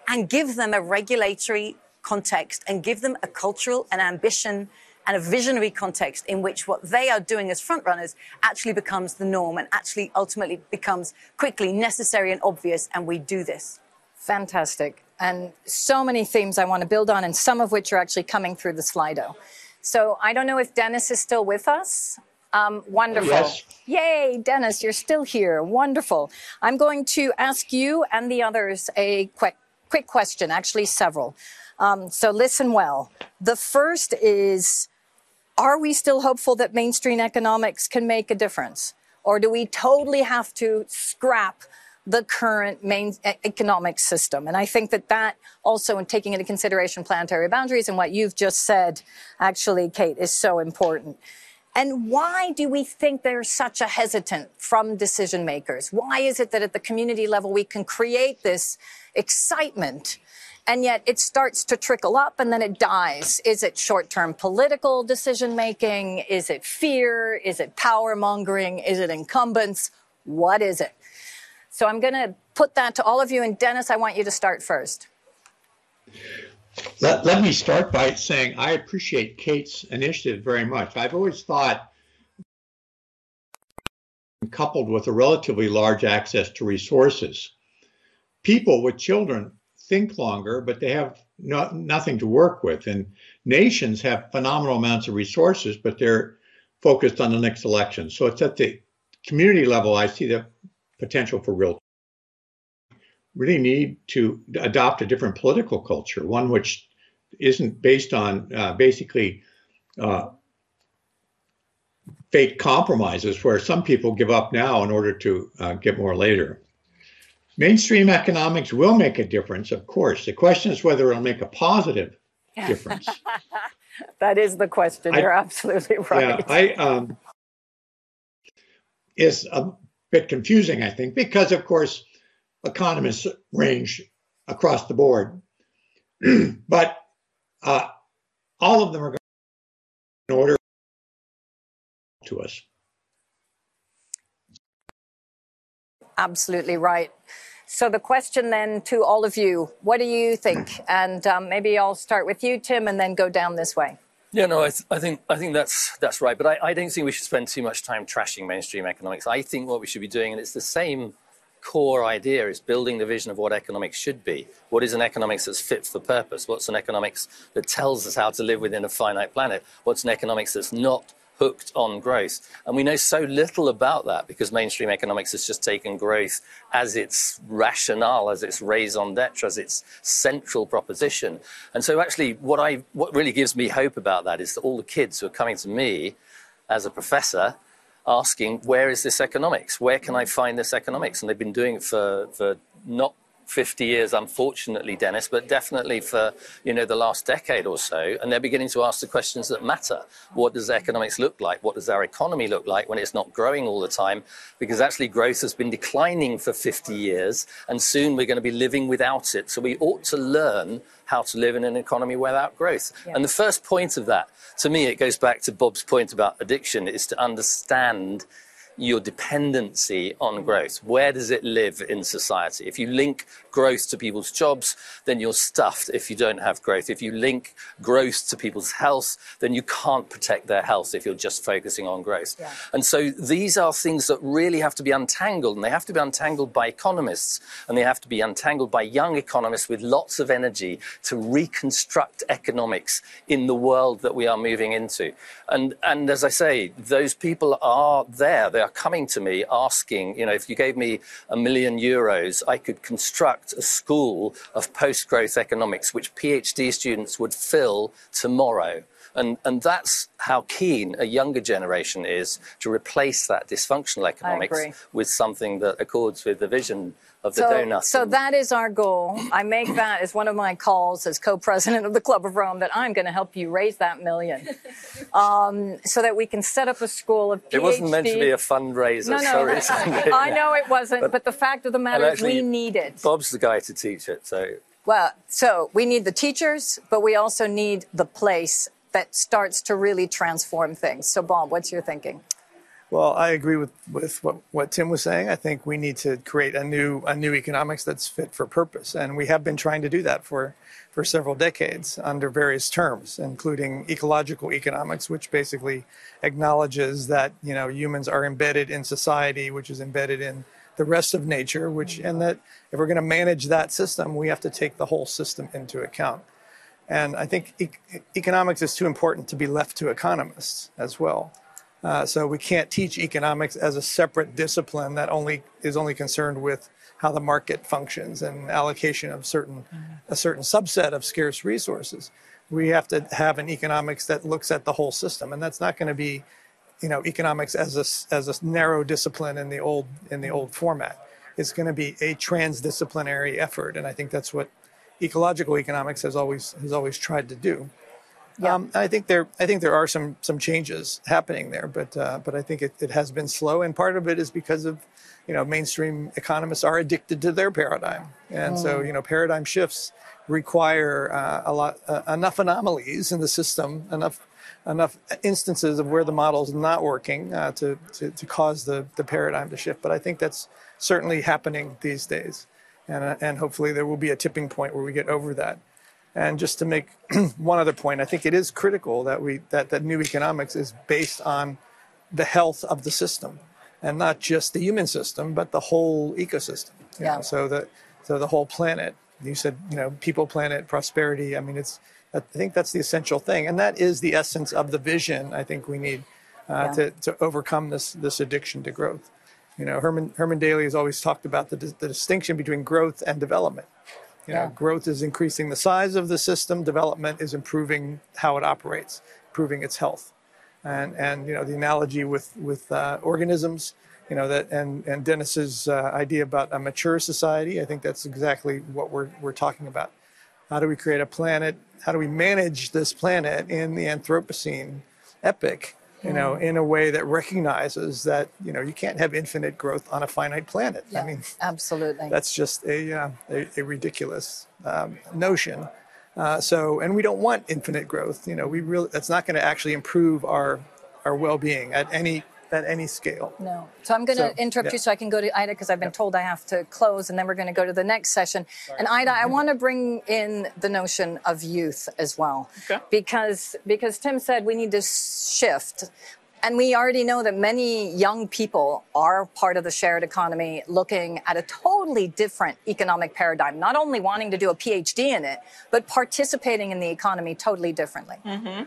and give them a regulatory context and give them a cultural and ambition and a visionary context in which what they are doing as frontrunners actually becomes the norm and actually ultimately becomes quickly necessary and obvious, and we do this.
Fantastic. And so many themes I want to build on, and some of which are actually coming through the Slido. So I don't know if Dennis is still with us. Um, wonderful. Yes. Yay, Dennis, you're still here. Wonderful. I'm going to ask you and the others a quick, quick question, actually, several. Um, so listen well. The first is Are we still hopeful that mainstream economics can make a difference? Or do we totally have to scrap the current main economic system. And I think that that also, in taking into consideration planetary boundaries and what you've just said, actually, Kate, is so important. And why do we think there's such a hesitant from decision makers? Why is it that at the community level we can create this excitement and yet it starts to trickle up and then it dies. Is it short term political decision making? Is it fear? Is it power mongering? Is it incumbents? What is it? So I'm going to put that to all of you. And Dennis, I want you to start first.
Let, let me start by saying I appreciate Kate's initiative very much. I've always thought, coupled with a relatively large access to resources, people with children think longer, but they have no, nothing to work with. And nations have phenomenal amounts of resources, but they're focused on the next election. So it's at the community level I see the potential for real. Really need to adopt a different political culture, one which isn't based on uh, basically uh, fake compromises where some people give up now in order to uh, get more later. Mainstream economics will make a difference, of course. The question is whether it'll make a positive difference. [LAUGHS]
that is the question. I, You're absolutely right.
Yeah, I um, is a bit confusing, I think, because of course economists range across the board, [CLEARS THROAT] but uh, all of them are going in order to us.
Absolutely right. So the question then to all of you, what do you think? And um, maybe I'll start with you, Tim, and then go down this way.
Yeah, no, I, th- I think I think that's that's right. But I, I don't think we should spend too much time trashing mainstream economics. I think what we should be doing, and it's the same core idea, is building the vision of what economics should be. What is an economics that's fit for purpose? What's an economics that tells us how to live within a finite planet? What's an economics that's not hooked on growth. And we know so little about that because mainstream economics has just taken growth as its rationale, as its raison d'etre, as its central proposition. And so actually what I what really gives me hope about that is that all the kids who are coming to me as a professor asking, where is this economics? Where can I find this economics? And they've been doing it for, for not 50 years, unfortunately, Dennis, but definitely for you know the last decade or so. And they're beginning to ask the questions that matter. What does economics look like? What does our economy look like when it's not growing all the time? Because actually, growth has been declining for 50 years, and soon we're going to be living without it. So we ought to learn how to live in an economy without growth. Yeah. And the first point of that, to me, it goes back to Bob's point about addiction, is to understand your dependency on growth. Where does it live in society? If you link growth to people's jobs, then you're stuffed if you don't have growth. If you link growth to people's health, then you can't protect their health if you're just focusing on growth. Yeah. And so these are things that really have to be untangled, and they have to be untangled by economists, and they have to be untangled by young economists with lots of energy to reconstruct economics in the world that we are moving into. And, and as I say, those people are there. They are coming to me asking, you know, if you gave me a million euros, I could construct a school of post growth economics, which PhD students would fill tomorrow. And, and that's how keen a younger generation is to replace that dysfunctional economics with something that accords with the vision of the
so,
donut.
So that is our goal. I make that as one of my calls as co-president of the Club of Rome that I'm going to help you raise that million, [LAUGHS] um, so that we can set up a school of PhD.
It wasn't meant to be a fundraiser.
No, no,
sorry.
I know it wasn't, but, but, the fact of the matter actually, is we need it.
Bob's the guy to teach it, so.
Well, so we need the teachers, but we also need the place that starts to really transform things. So, Bob, what's your thinking?
Well, I agree with, with what, what Tim was saying. I think we need to create a new a new economics that's fit for purpose, and we have been trying to do that for for several decades under various terms, including ecological economics, which basically acknowledges that you know humans are embedded in society, which is embedded in the rest of nature, which and that if we're going to manage that system, we have to take the whole system into account. And I think e- economics is too important to be left to economists as well. Uh, so we can't teach economics as a separate discipline that only is only concerned with how the market functions and allocation of certain a certain subset of scarce resources. We have to have an economics that looks at the whole system, and that's not going to be, you know, economics as a as a narrow discipline in the old in the old format. It's going to be a transdisciplinary effort, and I think that's what ecological economics has always has always tried to do. Yeah. Um, I think there, I think there are some some changes happening there, but uh, but I think it, it has been slow, and part of it is because of, you know, mainstream economists are addicted to their paradigm, and mm. so you know, paradigm shifts require uh, a lot uh, enough anomalies in the system, enough enough instances of where the model is not working uh, to, to to cause the the paradigm to shift. But I think that's certainly happening these days, and uh, and hopefully there will be a tipping point where we get over that. And just to make [CLEARS THROAT] one other point, I think it is critical that we that, that new economics is based on the health of the system, and not just the human system, but the whole ecosystem. Yeah. Know? So the so the whole planet. You said you know people, planet, prosperity. I mean, it's I think that's the essential thing, and that is the essence of the vision. I think we need uh, yeah. to to overcome this this addiction to growth. You know, Herman Herman Daly has always talked about the, the distinction between growth and development. You know, yeah. growth is increasing the size of the system. Development is improving how it operates, improving its health. And, and you know, the analogy with, with uh, organisms, you know, that, and, and Dennis's uh, idea about a mature society, I think that's exactly what we're, we're talking about. How do we create a planet? How do we manage this planet in the Anthropocene epoch you know, in a way that recognizes that you know you can't have infinite growth on a finite planet.
Yeah, I mean, absolutely.
That's just a uh, a, a, ridiculous um, notion. Uh, so, and we don't want infinite growth. You know, we really that's not going to actually improve our our well-being at any at any scale.
No. So I'm going to so, interrupt yeah. you so I can go to Ida because I've been yeah. told I have to close and then we're going to go to the next session. Sorry. And Ida, I want to bring in the notion of youth as well. Okay. Because because Tim said we need to shift. And we already know that many young people are part of the shared economy looking at a totally different economic paradigm, not only wanting to do a PhD in it, but participating in the economy totally differently. Mm-hmm.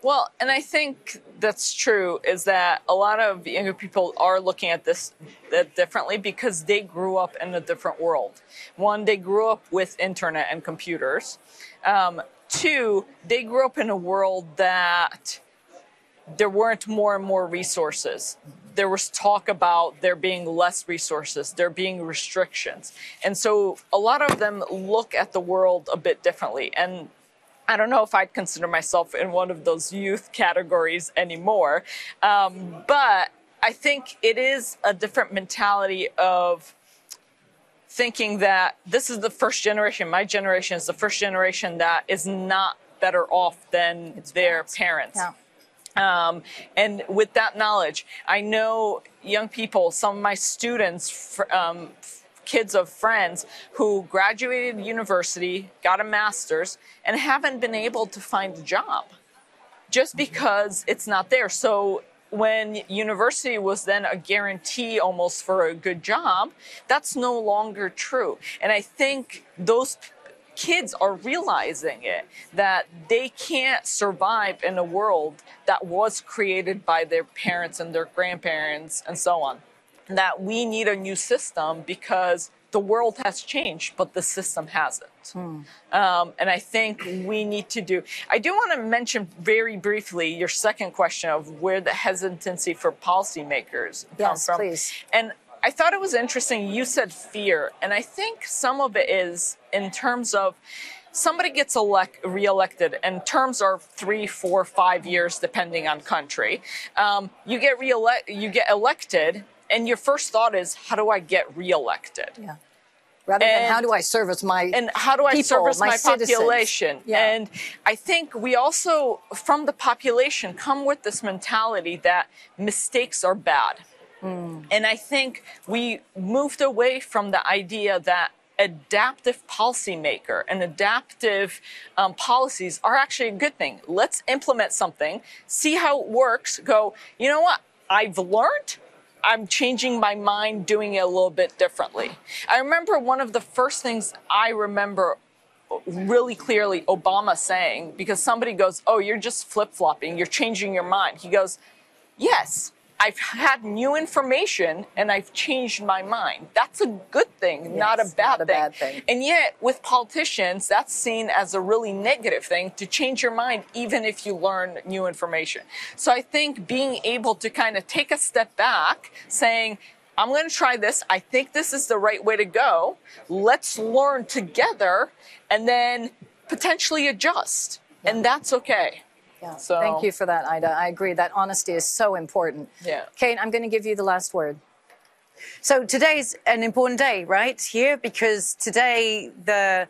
Well, and I think that's true is that a lot of younger people are looking at this differently because they grew up in a different world. One, they grew up with internet and computers. Um, two, they grew up in a world that there weren't more and more resources. There was talk about there being less resources, there being restrictions. And so a lot of them look at the world a bit differently. And I don't know if I'd consider myself in one of those youth [LAUGHS] categories anymore. Um, but I think it is a different mentality of thinking that this is the first generation, my generation is the first generation that is not better off than it's their parents. parents. Yeah. Um, and with that knowledge, I know young people, some of my students, um, kids of friends who graduated university, got a master's, and haven't been able to find a job just mm-hmm. because it's not there. So when university was then a guarantee almost for a good job, that's no longer true. And I think those kids are realizing it that they can't survive in a world that was created by their parents and their grandparents and so on. That we need a new system because the world has changed, but the system hasn't. Hmm. Um, and I think we need to do. I do want to mention very briefly your second question of where the hesitancy for policymakers
yes,
comes from.
Please.
And I thought it was interesting. You said fear, and I think some of it is in terms of somebody gets elect, reelected, and terms are three, four, five years depending on country. Um, you get reelect, you get elected, and your first thought is, how do I get reelected?
Yeah. Rather and, than how do I service my
and how do I
people,
service my,
my
population?
Yeah.
And I think we also, from the population, come with this mentality that mistakes are bad. Mm. And I think we moved away from the idea that adaptive policymaker and adaptive um, policies are actually a good thing. Let's implement something, see how it works, go, you know what? I've learned. I'm changing my mind, doing it a little bit differently. I remember one of the first things I remember really clearly Obama saying, because somebody goes, Oh, you're just flip flopping, you're changing your mind. He goes, Yes, I've had new information and I've changed my mind. That's a good thing, yes, not, a bad,
not a
thing.
bad thing.
And yet, with politicians, that's seen as a really negative thing to change your mind, even if you learn new information. So I think being able to kind of take a step back, saying, I'm going to try this. I think this is the right way to go. Let's learn together and then potentially adjust. Yeah. And that's okay.
Yeah. So, Thank you for that, Ida. I agree. That honesty is so important.
Yeah.
Kate, I'm going to give you the last word. So today's an important day, right? Here, because today the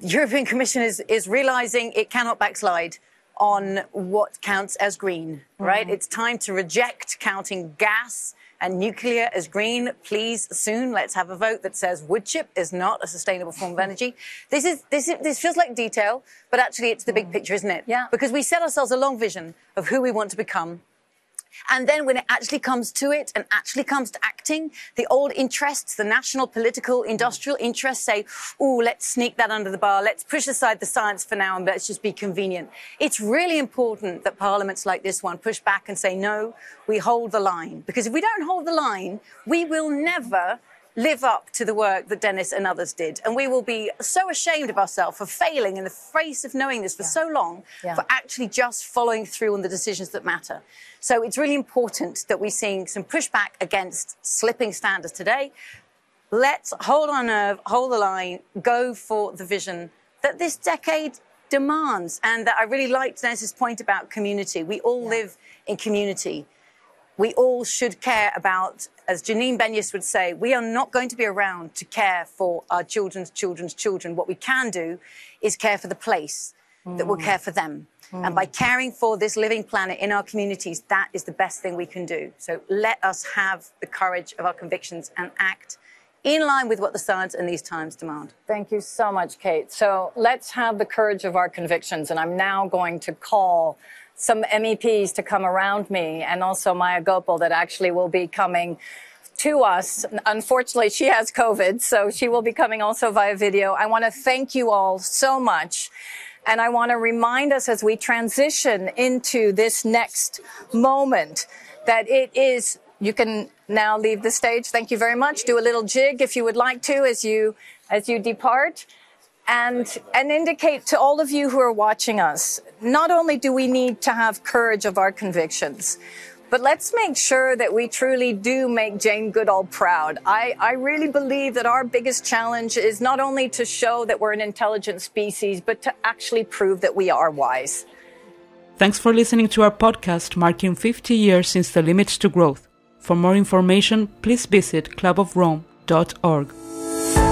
European Commission is, is realizing it cannot backslide on what counts as green, right? Mm-hmm. It's time to reject counting gas and nuclear as green. Please, soon, let's have a vote that says wood chip is not a sustainable form of [LAUGHS] energy. This is this is, this feels like detail, but actually, it's the big mm. picture, isn't it?
Yeah.
Because we set ourselves a long vision of who we want to become and then when it actually comes to it and actually comes to acting, the old interests, the national, political, industrial interests say, oh, let's sneak that under the bar. Let's push aside the science for now and let's just be convenient. It's really important that parliaments like this one push back and say, no, we hold the line. Because if we don't hold the line, we will never live up to the work that Dennis and others did. And we will be so ashamed of ourselves for failing in the face of knowing this for yeah. so long, yeah. for actually just following through on the decisions that matter. So it's really important that we're seeing some pushback against slipping standards today. Let's hold our nerve, hold the line, go for the vision that this decade demands. And that I really liked Dennis's point about community. We all yeah. live in community we all should care about, as Janine Benyus would say, we are not going to be around to care for our children's children's children. What we can do is care for the place mm. that will care for them. Mm. And by caring for this living planet in our communities, that is the best thing we can do. So let us have the courage of our convictions and act in line with what the science and these times demand.
Thank you so much, Kate. So let's have the courage of our convictions. And I'm now going to call some MEPs to come around me and also Maja Goepel that actually will be coming to us. Unfortunately, she has COVID, so she will be coming also via video. I want to thank you all so much. And I want to remind us as we transition into this next moment that it is, you can now leave the stage. Thank you very much. Do a little jig if you would like to as you, as you depart and, and indicate to all of you who are watching us, not only do we need to have courage of our convictions, but let's make sure that we truly do make Jane Goodall proud. I, I really believe that our biggest challenge is not only to show that we're an intelligent species, but to actually prove that we are wise.
Thanks for listening to our podcast marking 50 years since the limits to growth. For more information, please visit clubofrome.org.